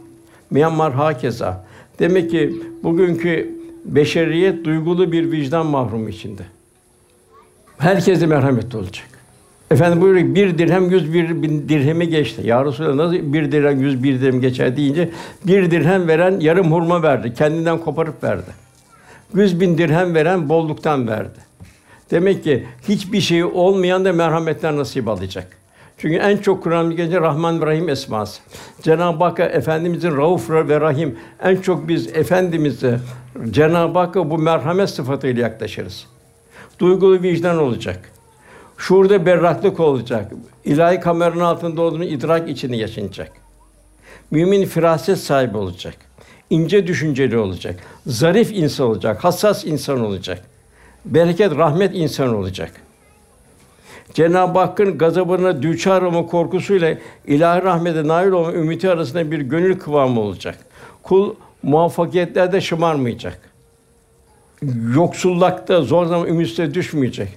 Myanmar hakeza. Demek ki bugünkü beşeriyet duygulu bir vicdan mahrumu içinde. Herkese merhametli olacak. Efendim buyuruyor ki, bir dirhem yüz bir bin dirhemi geçti. Ya Resulallah nasıl bir dirhem yüz bir dirhem geçer deyince bir dirhem veren yarım hurma verdi. Kendinden koparıp verdi. Yüz bin dirhem veren bolluktan verdi. Demek ki hiçbir şeyi olmayan da merhametten nasip alacak. Çünkü en çok Kur'an-ı Kerim'de Rahman ve Rahim esması. Cenab-ı Hakk'a Efendimizin Rauf ve Rahim en çok biz Efendimiz'e Cenab-ı Hakk'a bu merhamet sıfatıyla yaklaşırız. Duygulu vicdan olacak. Şuurda berraklık olacak. İlahi kameranın altında olduğunu idrak içinde yaşanacak. Mümin firaset sahibi olacak. ince düşünceli olacak. Zarif insan olacak. Hassas insan olacak. Bereket, rahmet insan olacak. Cenab-ı Hakk'ın gazabına düçar olma korkusuyla ilahi rahmete nail olma ümiti arasında bir gönül kıvamı olacak. Kul muvaffakiyetlerde şımarmayacak. Yoksullukta zor zaman ümitsizliğe düşmeyecek.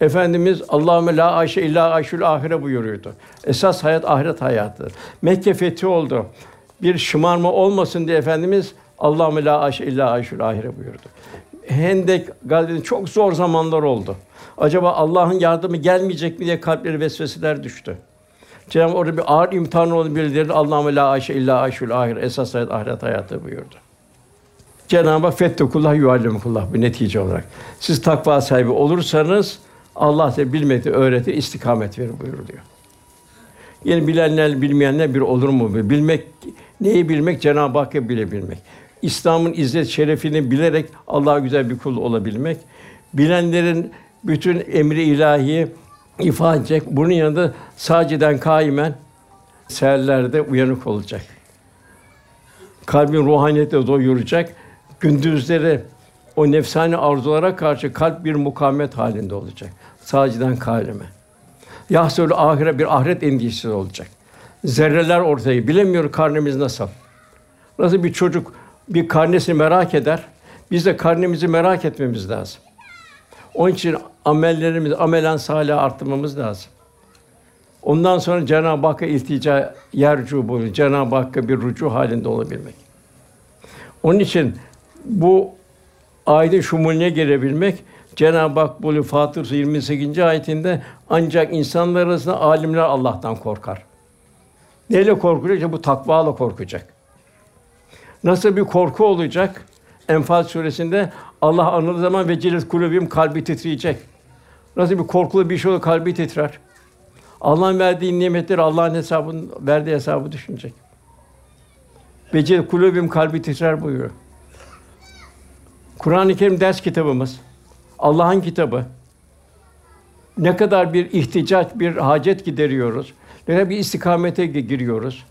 Efendimiz Allahümme la ayşe illa ayşül ahire buyuruyordu. Esas hayat ahiret hayatıdır. Mekke fethi oldu. Bir şımarma olmasın diye Efendimiz Allahümme la ayşe illa ayşül ahire buyurdu. Hendek gazvesinde çok zor zamanlar oldu. Acaba Allah'ın yardımı gelmeyecek mi diye kalpleri vesveseler düştü. Cenab-ı orada bir ağır imtihan olduğunu bildirdi. Allahümme la ayşe illa ayşül ahir. Esas hayat ahiret hayatı buyurdu. Cenab-ı Hak fettekullah yuallimukullah bir netice olarak. Siz takva sahibi olursanız Allah size bilmekte öğretir, istikamet verir buyuruluyor. Yeni bilenler, bilmeyenler bir olur mu? Bilmek, neyi bilmek? Cenab-ı Hakk'ı bilebilmek. İslam'ın izzet şerefini bilerek Allah'a güzel bir kul olabilmek. Bilenlerin bütün emri ilahiyi ifade edecek. Bunun yanında saciden kaimen seherlerde uyanık olacak. Kalbin ruhaniyete doyuracak. Gündüzleri o nefsani arzulara karşı kalp bir mukavemet halinde olacak. Saciden kaleme. Yahsul ahire bir ahiret endişesi olacak. Zerreler ortayı bilemiyor karnemiz nasıl. Nasıl bir çocuk bir karnesini merak eder. Biz de karnemizi merak etmemiz lazım. Onun için amellerimiz amelen salih arttırmamız lazım. Ondan sonra Cenab-ı Hakk'a iltica yercu bu Cenab-ı Hakk'a bir rucu halinde olabilmek. Onun için bu ayetin şumulüne gelebilmek Cenab-ı Hak bu Fatır 28. ayetinde ancak insanlar arasında alimler Allah'tan korkar. Neyle korkacak? İşte bu takvayla korkacak. Nasıl bir korku olacak? Enfal suresinde Allah anıldığı zaman vecilet kulubim kalbi titreyecek. Nasıl bir korkulu bir şey olur kalbi titrer. Allah'ın verdiği nimetleri Allah'ın hesabını verdiği hesabı düşünecek. Vecilet kulubim kalbi titrer buyuruyor. Kur'an-ı Kerim ders kitabımız. Allah'ın kitabı. Ne kadar bir ihticaç, bir hacet gideriyoruz. Ne kadar bir istikamete giriyoruz.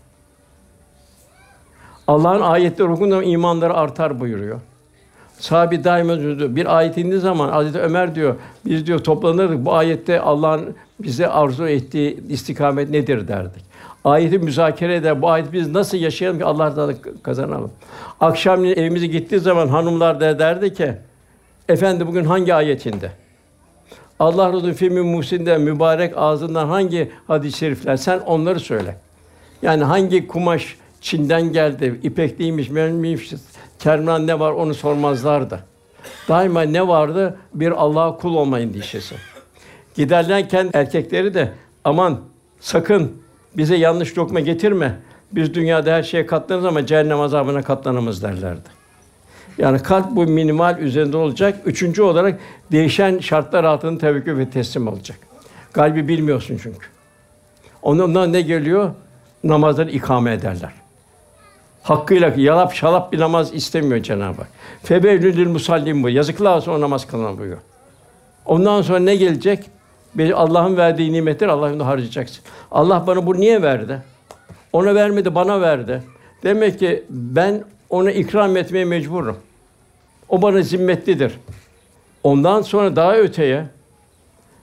Allah'ın ayetleri okunduğunda imanları artar buyuruyor. Sahabi daima diyor, bir ayet indiği zaman Hazreti Ömer diyor, biz diyor toplanırdık bu ayette Allah'ın bize arzu ettiği istikamet nedir derdik. Ayeti müzakere eder. Bu ayet biz nasıl yaşayalım ki Allah'tan kazanalım. Akşam evimize gittiği zaman hanımlar da derdi ki, efendi bugün hangi ayetinde? Allah Resulü filmi Muhsin'den mübarek ağzından hangi hadis-i şerifler? Sen onları söyle. Yani hangi kumaş Çin'den geldi, ipekliymiş, miymiş, kerman ne var onu sormazlardı. Daima ne vardı? Bir Allah'a kul olma endişesi. Giderlerken erkekleri de aman sakın bize yanlış lokma getirme. Biz dünyada her şeye katlanırız ama cehennem azabına katlanamaz derlerdi. Yani kalp bu minimal üzerinde olacak. Üçüncü olarak değişen şartlar altında tevekkül ve teslim olacak. Kalbi bilmiyorsun çünkü. Ondan ne geliyor? Namazları ikame ederler. Hakkıyla yalap şalap bir namaz istemiyor Cenab-ı Hak. Febeylül musallim bu. Yazıklar olsun o namaz kılınan buyuruyor. Ondan sonra ne gelecek? Allah'ın verdiği nimetleri Allah'ın harcayacaksın. Allah bana bu niye verdi? Ona vermedi, bana verdi. Demek ki ben ona ikram etmeye mecburum. O bana zimmetlidir. Ondan sonra daha öteye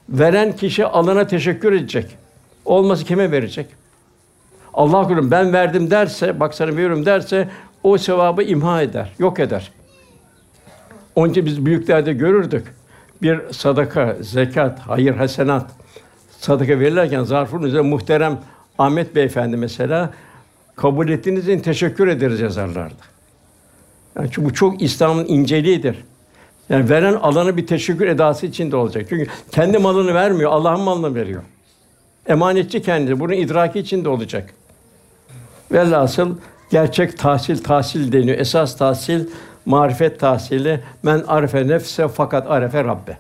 veren kişi alana teşekkür edecek. Olması kime verecek? Allah kulum ben verdim derse, bak sana veriyorum derse o sevabı imha eder, yok eder. Onun için biz büyüklerde görürdük. Bir sadaka, zekat, hayır, hasenat sadaka verirlerken zarfın üzerine muhterem Ahmet Beyefendi mesela kabul ettiğiniz için teşekkür ederiz yazarlardı. Yani çünkü bu çok İslam'ın inceliğidir. Yani veren alanı bir teşekkür edası içinde olacak. Çünkü kendi malını vermiyor, Allah'ın malını veriyor. Emanetçi kendisi, bunun idraki içinde olacak. Velhasıl gerçek tahsil tahsil deniyor. Esas tahsil marifet tahsili men arife nefse fakat arife rabbe.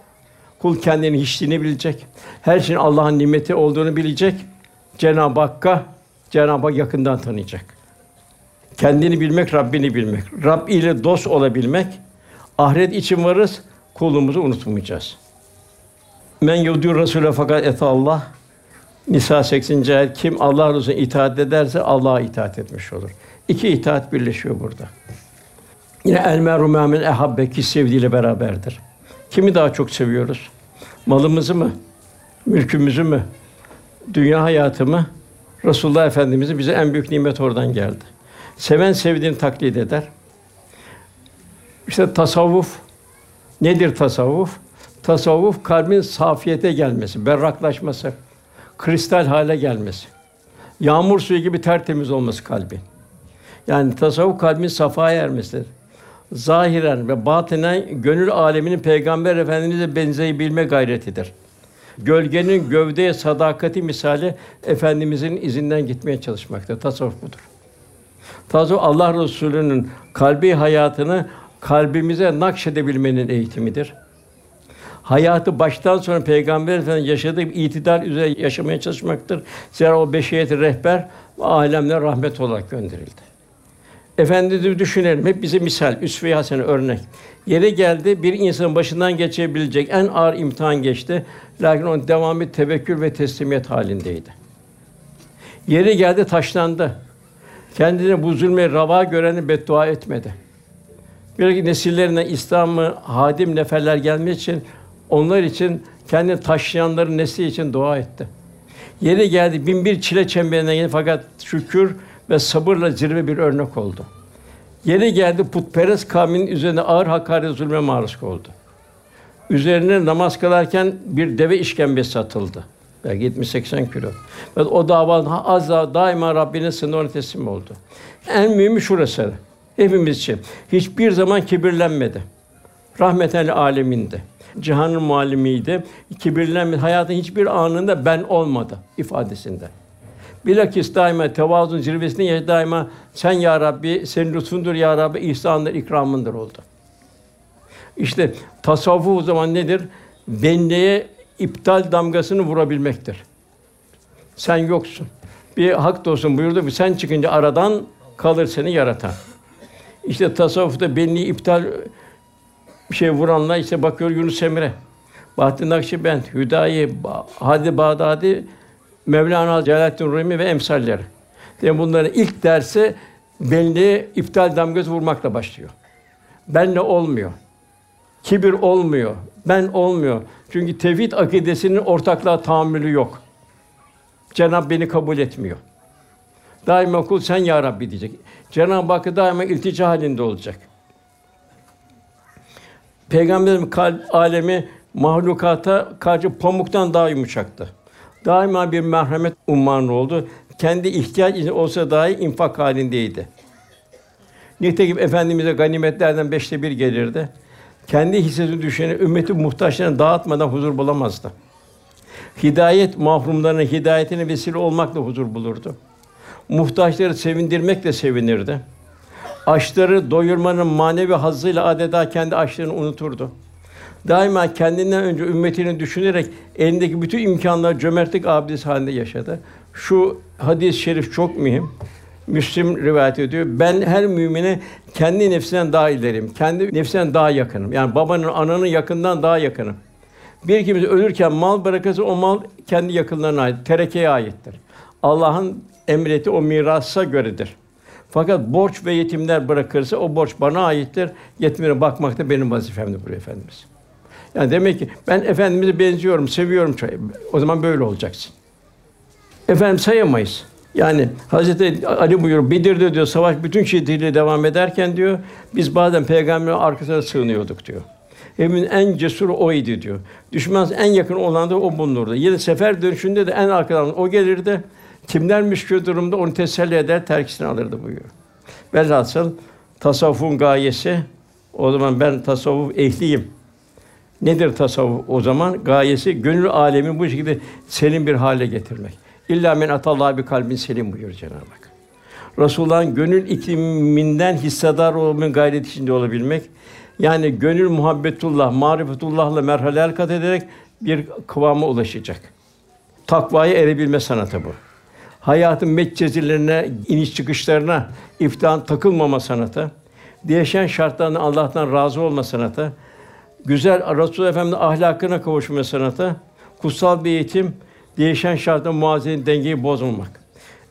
Kul kendini hiçliğini bilecek. Her şeyin Allah'ın nimeti olduğunu bilecek. Cenab-ı Hakk'a Cenab-ı Hak yakından tanıyacak. Kendini bilmek, Rabbini bilmek. Rabb ile dost olabilmek. Ahiret için varız, kulluğumuzu unutmayacağız. Men yudur Rasûle fakat et Allah. Nisa 80. ayet kim Allah Resulüne itaat ederse Allah'a itaat etmiş olur. İki itaat birleşiyor burada. Yine el meru men ehabbe ki sevdiğiyle beraberdir. Kimi daha çok seviyoruz? Malımızı mı? Mülkümüzü mü? Dünya hayatı mı? Resulullah Efendimiz'in bize en büyük nimet oradan geldi. Seven sevdiğini taklit eder. İşte tasavvuf nedir tasavvuf? Tasavvuf kalbin safiyete gelmesi, berraklaşması, kristal hale gelmesi. Yağmur suyu gibi tertemiz olması kalbin. Yani tasavvuf kalbin safaya ermesidir. Zahiren ve batinen gönül aleminin Peygamber Efendimiz'e benzeyebilme gayretidir. Gölgenin gövdeye sadakati misali efendimizin izinden gitmeye çalışmakta. Tasavvuf budur. Tasavvuf Allah Resulü'nün kalbi hayatını kalbimize nakşedebilmenin eğitimidir. Hayatı baştan sona Peygamber Efendimiz yaşadığı itidal üzere yaşamaya çalışmaktır. Zira o beşeriyet rehber alemler rahmet olarak gönderildi. Efendimizi düşünelim. Hep bize misal, üsve-i hasene örnek. Yere geldi, bir insanın başından geçebilecek en ağır imtihan geçti. Lakin onun devamı tevekkül ve teslimiyet halindeydi. Yeri geldi, taşlandı. Kendine bu zulme rava göreni beddua etmedi. Bir nesillerine İslam'ı hadim neferler gelmek için onlar için kendi taşıyanların nesli için dua etti. Yeri geldi bin bir çile çemberine geldi fakat şükür ve sabırla zirve bir örnek oldu. Yeri geldi putperest kavminin üzerine ağır hakaret zulme maruz kaldı. Üzerine namaz kılarken bir deve işkembesi atıldı. Belki 70-80 kilo. Ve o dava az daha daima Rabbinin sınırına teslim oldu. En mühimi şurası. Hepimiz için. Hiçbir zaman kibirlenmedi. Rahmeten aleminde. Cihanın muallimiydi. Kibirlenmedi. Hayatın hiçbir anında ben olmadı ifadesinde. Bilakis daima tevazun zirvesinde ya daima sen ya Rabbi, senin lütfundur ya Rabbi, ihsandır, ikramındır oldu. İşte tasavvuf o zaman nedir? Benliğe iptal damgasını vurabilmektir. Sen yoksun. Bir hak dostum buyurdu ki sen çıkınca aradan kalır seni yaratan. İşte tasavvufta benliği iptal bir şey vuranlar işte bakıyor Yunus Emre, Bahattin Nakşibend, Hüdayi, Hadi Bağdadi, Mevlana Celaleddin Rumi ve emsalleri. Yani bunların ilk dersi benliğe iptal damgası vurmakla başlıyor. Benle olmuyor. Kibir olmuyor. Ben olmuyor. Çünkü tevhid akidesinin ortaklığa tahammülü yok. Cenab beni kabul etmiyor. Daima kul sen ya Rabbi diyecek. Cenab-ı Hakk'a daima iltica halinde olacak. Peygamberin kalp alemi mahlukata karşı pamuktan daha yumuşaktı. Daima bir merhamet ummanı oldu. Kendi ihtiyaç olsa dahi infak halindeydi. Nitekim Efendimiz'e ganimetlerden beşte bir gelirdi. Kendi hissesini düşeni ümmeti muhtaçlarına dağıtmadan huzur bulamazdı. Hidayet mahrumlarının hidayetine vesile olmakla huzur bulurdu. Muhtaçları sevindirmekle sevinirdi. Açları doyurmanın manevi hazzıyla adeta kendi açlarını unuturdu. Daima kendinden önce ümmetini düşünerek elindeki bütün imkanları cömertlik abidesi halinde yaşadı. Şu hadis-i şerif çok mühim. Müslim rivayet ediyor. Ben her mümine kendi nefsinden daha ilerim. Kendi nefsinden daha yakınım. Yani babanın, ananın yakından daha yakınım. Bir kimse ölürken mal bırakırsa o mal kendi yakınlarına ait, terekeye aittir. Allah'ın emreti o mirasa göredir. Fakat borç ve yetimler bırakırsa o borç bana aittir. Yetimlere bakmak da benim vazifemdir buraya efendimiz. Yani demek ki ben efendimize benziyorum, seviyorum. O zaman böyle olacaksın. Efendim sayamayız. Yani Hazreti Ali buyuruyor, Bedir'de diyor savaş bütün şiddetiyle devam ederken diyor, biz bazen peygamberin arkasına sığınıyorduk diyor. Emin en cesuru oydu diyor. Düşman en yakın olan da o bulunurdu. Yine sefer dönüşünde de en arkadan o gelirdi. Kimler müşkül durumda onu teselli eder, terkisini alırdı buyuruyor. Velhasıl tasavvufun gayesi o zaman ben tasavvuf ehliyim. Nedir tasavvuf o zaman? Gayesi gönül alemi bu şekilde selim bir hale getirmek. İlla men atallah bir kalbin selim buyuruyor Cenab-ı Hak. Resulullah'ın gönül ikliminden hissedar olmanın gayret içinde olabilmek. Yani gönül muhabbetullah, marifetullah'la merhaleler kat ederek bir kıvama ulaşacak. Takvaya erebilme sanatı bu. Hayatın metcezirlerine, iniş çıkışlarına iftihan takılmama sanatı. Değişen şartlarına Allah'tan razı olma sanatı. Güzel Resul Efendimiz ahlakına kavuşma sanatı. Kutsal bir eğitim, değişen şartın muazzin dengeyi bozmamak.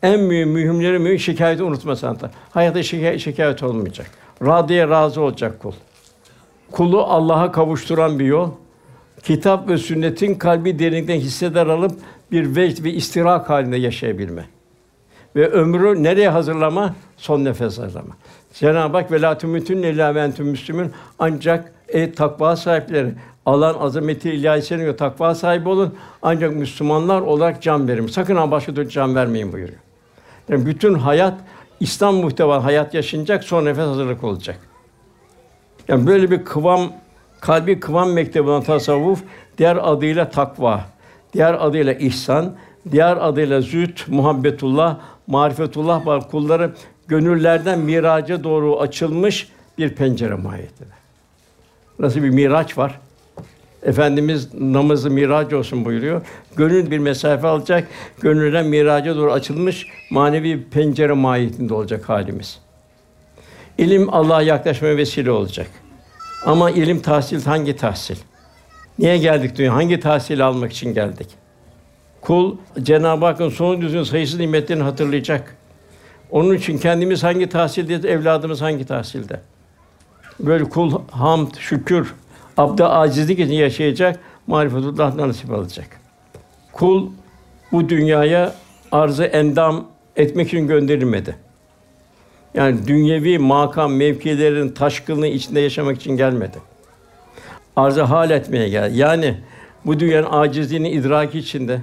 En mühim mühimleri mühim şikayeti unutma sanatı. Hayatta şikayet, şikayet olmayacak. Radiye razı olacak kul. Kulu Allah'a kavuşturan bir yol. Kitap ve sünnetin kalbi derinlikten hisseder alıp bir vecd ve istirak halinde yaşayabilme. Ve ömrü nereye hazırlama? Son nefes hazırlama. Cenab-ı Hak ve la tümütün illa ve entüm müslümün ancak e takva sahipleri alan azameti ilahisine göre takva sahibi olun. Ancak Müslümanlar olarak can verin. Sakın ha başka türlü can vermeyin buyuruyor. Yani bütün hayat İslam muhtevalı hayat yaşanacak, son nefes hazırlık olacak. Yani böyle bir kıvam, kalbi kıvam mektebi olan tasavvuf, diğer adıyla takva, diğer adıyla ihsan, diğer adıyla züht, muhabbetullah, marifetullah var. Kulları gönüllerden miraca doğru açılmış bir pencere mahiyetinde. Nasıl bir miraç var? Efendimiz namazı miraç olsun buyuruyor. Gönül bir mesafe alacak, gönülden miraca doğru açılmış manevi bir pencere mahiyetinde olacak halimiz. İlim Allah'a yaklaşmaya vesile olacak. Ama ilim tahsil hangi tahsil? Niye geldik dünya? Hangi tahsili almak için geldik? Kul Cenab-ı Hakk'ın son düzgün sayısız nimetlerini hatırlayacak. Onun için kendimiz hangi tahsilde, evladımız hangi tahsilde? Böyle kul hamd, şükür, abda acizlik için yaşayacak, marifetullah nasip alacak. Kul bu dünyaya arzı endam etmek için gönderilmedi. Yani dünyevi makam mevkilerin taşkınlığı içinde yaşamak için gelmedi. Arzı hal etmeye geldi. Yani bu dünyanın acizliğini idraki içinde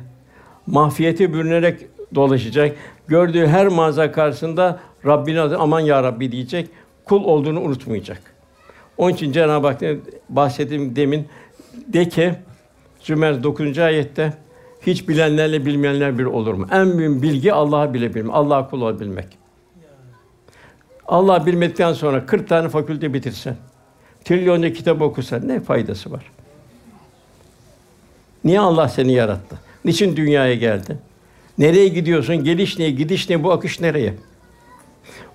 mahfiyete bürünerek dolaşacak. Gördüğü her manzara karşısında Rabbine adı aman ya Rabbi diyecek. Kul olduğunu unutmayacak. Onun için Cenab-ı Hak bahsettiğim demin de ki Zümer 9. ayette hiç bilenlerle bilmeyenler bir olur mu? En büyük bilgi Allah'ı bilebilmek, Allah'a kul olabilmek. Allah bilmedikten sonra 40 tane fakülte bitirsen, trilyonca kitap okusan ne faydası var? Niye Allah seni yarattı? Niçin dünyaya geldin? Nereye gidiyorsun? Geliş ne? Gidiş ne? Bu akış nereye?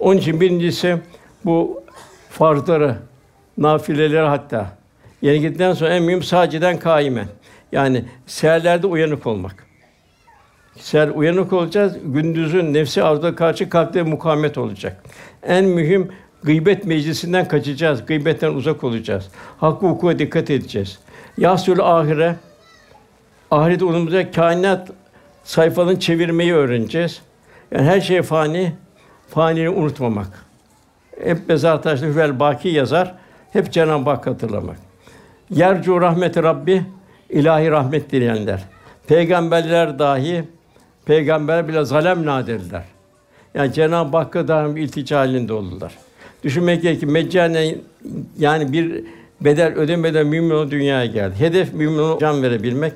Onun için birincisi bu farzları, nafileleri hatta yeni gittikten sonra en mühim saciden kaimen. Yani seherlerde uyanık olmak. Seher uyanık olacağız. Gündüzün nefsi arzuya karşı kalpte mukavemet olacak. En mühim gıybet meclisinden kaçacağız. Gıybetten uzak olacağız. Hakkı hukuka dikkat edeceğiz. Yasül ahire ahiret unumuzda kainat sayfalarını çevirmeyi öğreneceğiz. Yani her şey fani, faniliği unutmamak. Hep mezar taşlı hüvel baki yazar. Hep Cenab-ı Hak hatırlamak. Yercu rahmeti Rabbi ilahi rahmet dileyenler. Peygamberler dahi peygamber bile zalem nadirler. Yani Cenab-ı Hakk'a daim iltica halinde oldular. Düşünmek gerekir ki meccane yani bir bedel ödemeden mümin dünyaya geldi. Hedef mümin can verebilmek.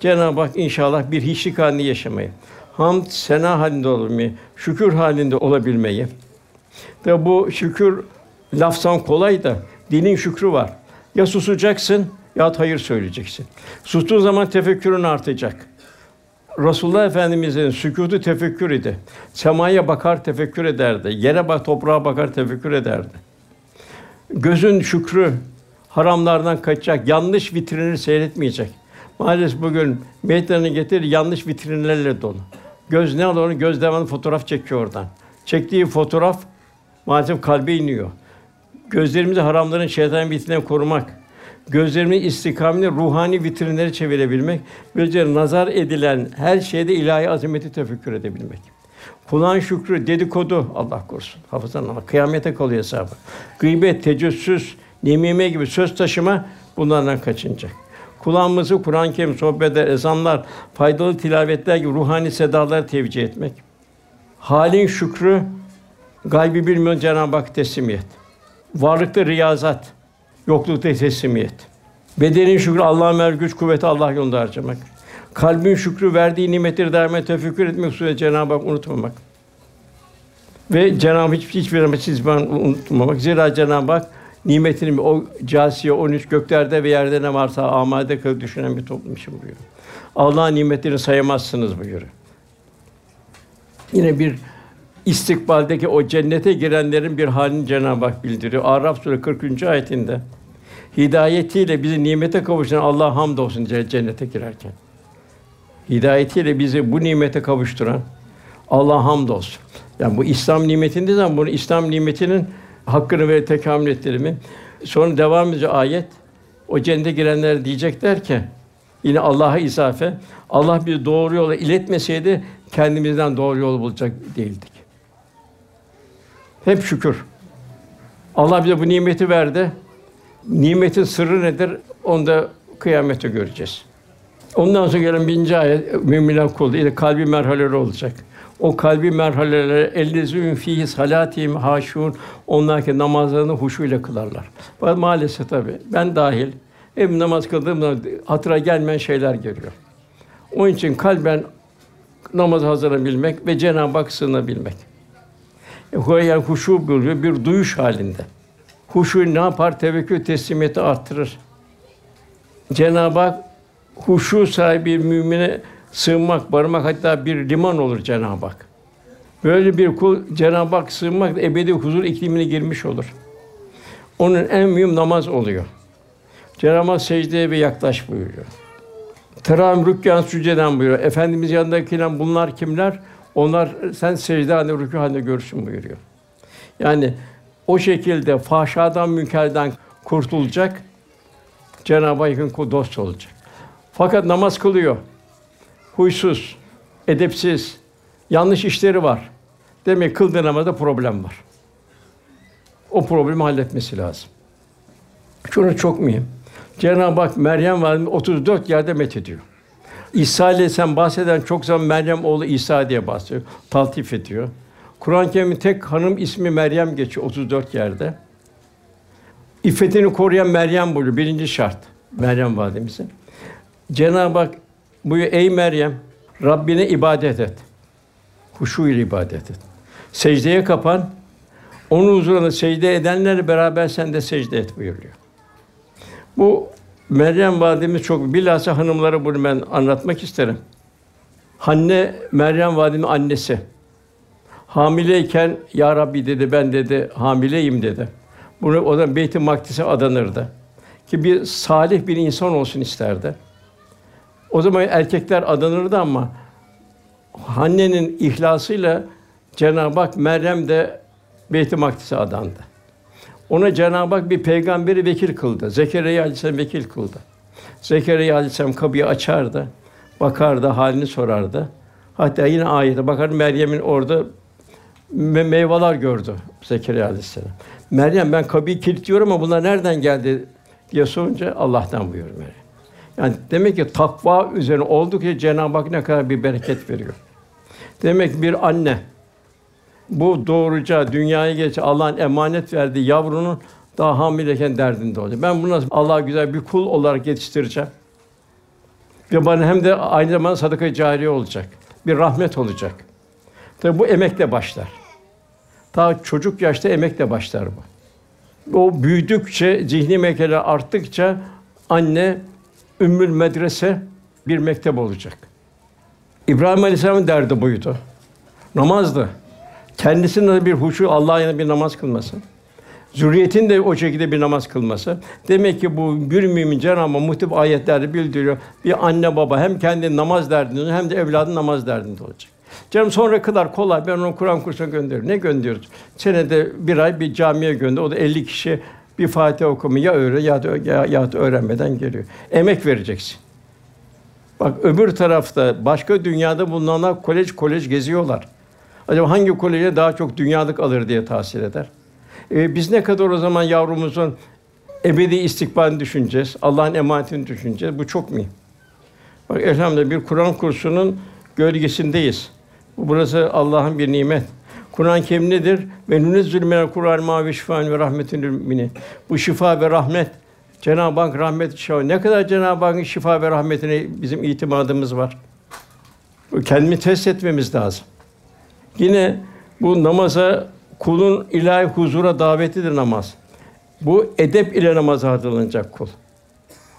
Cenab-ı Hak inşallah bir hiçlik halinde yaşamayı, hamd, sena halinde olmayı, şükür halinde olabilmeyi. Ve bu şükür laftan kolay da dinin şükrü var. Ya susacaksın ya hayır söyleyeceksin. Sustuğun zaman tefekkürün artacak. Resulullah Efendimizin sükutu tefekkür idi. Semaya bakar tefekkür ederdi. Yere bak, toprağa bakar tefekkür ederdi. Gözün şükrü haramlardan kaçacak, yanlış vitrinleri seyretmeyecek. Maalesef bugün meydana getir yanlış vitrinlerle dolu. Göz ne alır? Göz devamlı fotoğraf çekiyor oradan. Çektiği fotoğraf maalesef kalbe iniyor. Gözlerimizi haramların şeytan vitrinden korumak, gözlerimizi istikamini ruhani vitrinlere çevirebilmek, böylece nazar edilen her şeyde ilahi azameti tefekkür edebilmek. Kulağın şükrü, dedikodu Allah korusun. Hafızan ama kıyamete kalıyor hesabı. Gıybet, tecessüs, nemime gibi söz taşıma bunlardan kaçınacak. Kulağımızı Kur'an-ı Kerim, sohbetler, ezanlar, faydalı tilavetler gibi ruhani sedalar tevcih etmek. Halin şükrü, gaybi bilmiyor Cenab-ı Hak teslimiyet. Varlıkta riyazat, yoklukta teslimiyet. Bedenin şükrü Allah'a ver güç kuvveti Allah yolunda harcamak. Kalbin şükrü verdiği nimetleri daima tefekkür etmek suretiyle Cenab-ı Hak unutmamak. Ve Cenab-ı Hak hiç, hiçbir zaman siz unutmamak. Zira Cenab-ı Hak nimetini o casiye 13 göklerde ve yerde ne varsa amade kılıp düşünen bir toplum için buyuruyor. Allah'ın nimetlerini sayamazsınız buyuruyor. Yine bir istikbaldeki o cennete girenlerin bir halini Cenab-ı Hak bildiriyor. Araf Suresi 40. ayetinde hidayetiyle bizi nimete kavuşturan Allah hamdolsun cennete girerken. Hidayetiyle bizi bu nimete kavuşturan Allah hamdolsun. Yani bu İslam nimetinde zaman bunu İslam nimetinin hakkını ve tekamül ettirimi. Sonra devam edecek ayet. O cennete girenler diyecekler ki yine Allah'a isafe. Allah bizi doğru yola iletmeseydi kendimizden doğru yol bulacak değildik. Hep şükür. Allah bize bu nimeti verdi. Nimetin sırrı nedir? Onu da kıyamette göreceğiz. Ondan sonra gelen birinci ayet müminler kulda ile kalbi merhaleleri olacak. O kalbi merhaleleri ellezün fihi salatim haşun onlar ki namazlarını huşu ile kılarlar. Maalesef tabi ben dahil hep namaz kıldığımda hatıra gelmeyen şeyler geliyor. Onun için kalben namaz hazırlanabilmek ve Cenab-ı Hak sığınabilmek. Yani huşu buluyor bir duyuş halinde. Huşu ne yapar? Tevekkül teslimiyeti arttırır. Cenab-ı Hak huşu sahibi mümine sığınmak, barınmak hatta bir liman olur Cenab-ı Hak. Böyle bir kul Cenab-ı Hak sığınmak ebedi huzur iklimine girmiş olur. Onun en mühim namaz oluyor. Cenab-ı Hak secdeye ve yaklaş buyuruyor. Teram rükkan süceden buyuruyor. Efendimiz yanındakiler bunlar kimler? Onlar sen secde halinde, rükû halinde görürsün buyuruyor. Yani o şekilde fahşadan, münkerden kurtulacak. Cenab-ı Hakk'ın dost olacak. Fakat namaz kılıyor. Huysuz, edepsiz, yanlış işleri var. Demek kıldığı namazda problem var. O problemi halletmesi lazım. Şunu çok mühim. Cenab-ı Hak Meryem Validemiz 34 yerde met ediyor. İsa Aleyhisselam bahseden çok zaman Meryem oğlu İsa diye bahsediyor. Taltif ediyor. Kur'an-ı Kerim'in tek hanım ismi Meryem geçiyor 34 yerde. İffetini koruyan Meryem buyuruyor. Birinci şart Meryem validemizin. Cenab-ı Hak buyuruyor ey Meryem Rabbine ibadet et. Huşu ile ibadet et. Secdeye kapan. Onun huzurunda secde edenlerle beraber sen de secde et buyuruyor. Bu Meryem validemiz çok bilhassa hanımlara bunu ben anlatmak isterim. Hanne Meryem validemin annesi. Hamileyken ya Rabbi dedi ben dedi hamileyim dedi. Bunu o da Beyt-i Makdis'e adanırdı. Ki bir salih bir insan olsun isterdi. O zaman erkekler adanırdı ama Hanne'nin ihlasıyla Cenab-ı Hak Meryem de Beyt-i Makdis'e adandı. Ona Cenab-ı Hak bir peygamberi vekil kıldı. Zekeriya Aleyhisselam vekil kıldı. Zekeriya Aleyhisselam kapıyı açardı, bakardı, halini sorardı. Hatta yine ayete bakar Meryem'in orada meyveler gördü Zekeriya Aleyhisselam. Meryem ben kapıyı kilitliyorum ama bunlar nereden geldi diye sorunca Allah'tan buyuruyor Meryem. Yani demek ki takva üzerine oldukça Cenab-ı Hak ne kadar bir bereket veriyor. Demek ki bir anne bu doğuracağı dünyaya geç Allah'ın emanet verdiği yavrunun daha hamileyken derdinde olacak. Ben bunu Allah'a güzel bir kul olarak yetiştireceğim. Ve bana hem de aynı zamanda sadaka cariye olacak. Bir rahmet olacak. Tabi bu emekle başlar. Ta çocuk yaşta emekle başlar bu. O büyüdükçe, zihni mekkeler arttıkça anne ümmül medrese bir mektep olacak. İbrahim Aleyhisselam'ın derdi buydu. Namazdı. Kendisinin de bir huşu, Allah'a yanında bir namaz kılması. Zürriyetin de o şekilde bir namaz kılması. Demek ki bu bir mümin Cenab-ı muhtip ayetlerde bildiriyor. Bir anne baba hem kendi namaz derdinde hem de evladın namaz derdinde olacak. Canım sonra kadar kolay. Ben onu Kur'an kursuna gönderiyorum. Ne gönderiyoruz? Senede bir ay bir camiye gönder. O da 50 kişi bir Fatiha okumu ya öğren ya da ya, ya da öğrenmeden geliyor. Emek vereceksin. Bak öbür tarafta başka dünyada bulunanlar kolej kolej geziyorlar. Acaba hangi koleje daha çok dünyalık alır diye tahsil eder. Ee, biz ne kadar o zaman yavrumuzun ebedi istikbalini düşüneceğiz, Allah'ın emanetini düşüneceğiz. Bu çok mühim. Bak elhamdülillah bir Kur'an kursunun gölgesindeyiz. Burası Allah'ın bir nimet. Kur'an-ı Kerim nedir? Ve nunezzül minel Kur'an ma ve şifaen ve rahmetün müminin. Bu şifa ve rahmet Cenab-ı Hak rahmet şifa. Ne kadar Cenab-ı Hakk'ın şifa ve rahmetine bizim itimadımız var. Kendimi test etmemiz lazım. Yine bu namaza kulun ilahi huzura davetidir namaz. Bu edep ile namaza hazırlanacak kul.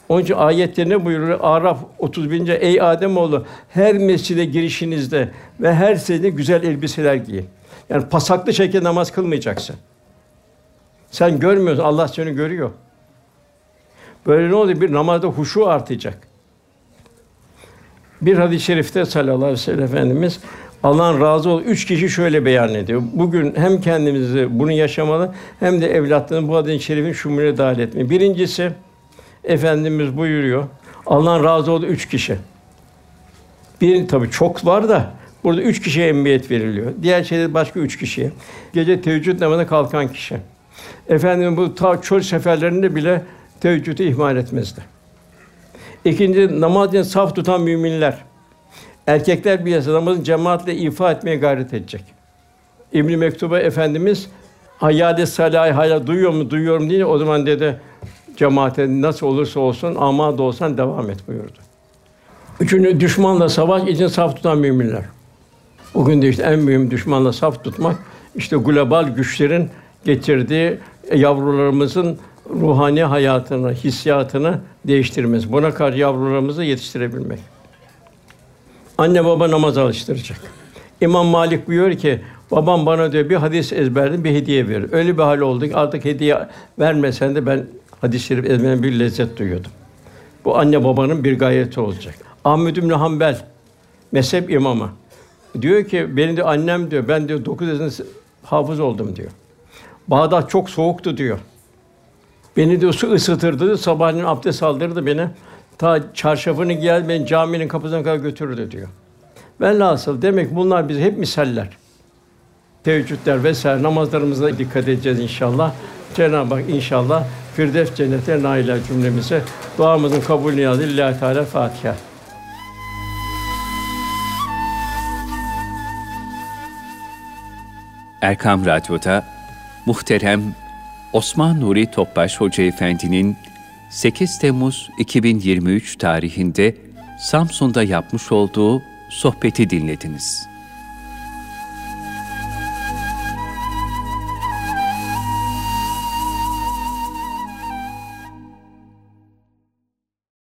Onun için ayette ne buyuruyor? Araf 31. Ey Adem oğlu her mescide girişinizde ve her secde güzel elbiseler giyin. Yani pasaklı şekilde namaz kılmayacaksın. Sen görmüyorsun, Allah seni görüyor. Böyle ne oluyor? Bir namazda huşu artacak. Bir hadis-i şerifte sallallahu aleyhi ve sellem Efendimiz Allah'ın razı ol. Üç kişi şöyle beyan ediyor. Bugün hem kendimizi bunu yaşamalı hem de evlatlarını bu hadis-i şerifin şumuruna dahil etmeli. Birincisi Efendimiz buyuruyor. Allah'ın razı olduğu üç kişi. Bir tabii çok var da burada üç kişiye emniyet veriliyor. Diğer şeyde başka üç kişiye. Gece teheccüd namazına kalkan kişi. Efendim bu ta çöl seferlerinde bile teheccüdü ihmal etmezdi. İkinci namazını saf tutan müminler. Erkekler bir yasa namazın cemaatle ifa etmeye gayret edecek. İbn Mektuba Efendimiz Hayyâde salâh hala duyuyor mu duyuyorum diye o zaman dedi cemaate nasıl olursa olsun amad olsan devam et buyurdu. Üçüncü düşmanla savaş için saf tutan müminler. Bugün de işte en mühim düşmanla saf tutmak işte global güçlerin getirdiği yavrularımızın ruhani hayatını, hissiyatını değiştirmesi. Buna karşı yavrularımızı yetiştirebilmek. Anne baba namaz alıştıracak. İmam Malik buyuruyor ki, babam bana diyor bir hadis ezberledim, bir hediye verir. Öyle bir hal oldu ki artık hediye vermesen de ben hadis-i şerif ezberlemeye bir lezzet duyuyordum. Bu anne babanın bir gayeti olacak. Ahmed İbn Hanbel mezhep imamı diyor ki benim de annem diyor ben diyor 9 yaşında hafız oldum diyor. Bağdat çok soğuktu diyor. Beni diyor su ısıtırdı, sabahleyin abdest aldırdı beni. Ta çarşafını giyer, beni caminin kapısına kadar götürürdü diyor. Velhasıl demek bunlar biz hep misaller. Teheccüdler vesaire namazlarımıza dikkat edeceğiz inşallah. Cenab-ı Hak inşallah Firdevs cennete nail cümlemize. Duamızın kabul niyazı Lillahi Teala Fatiha. Erkam Radyo'da muhterem Osman Nuri Topbaş Hoca Efendi'nin 8 Temmuz 2023 tarihinde Samsun'da yapmış olduğu sohbeti dinlediniz.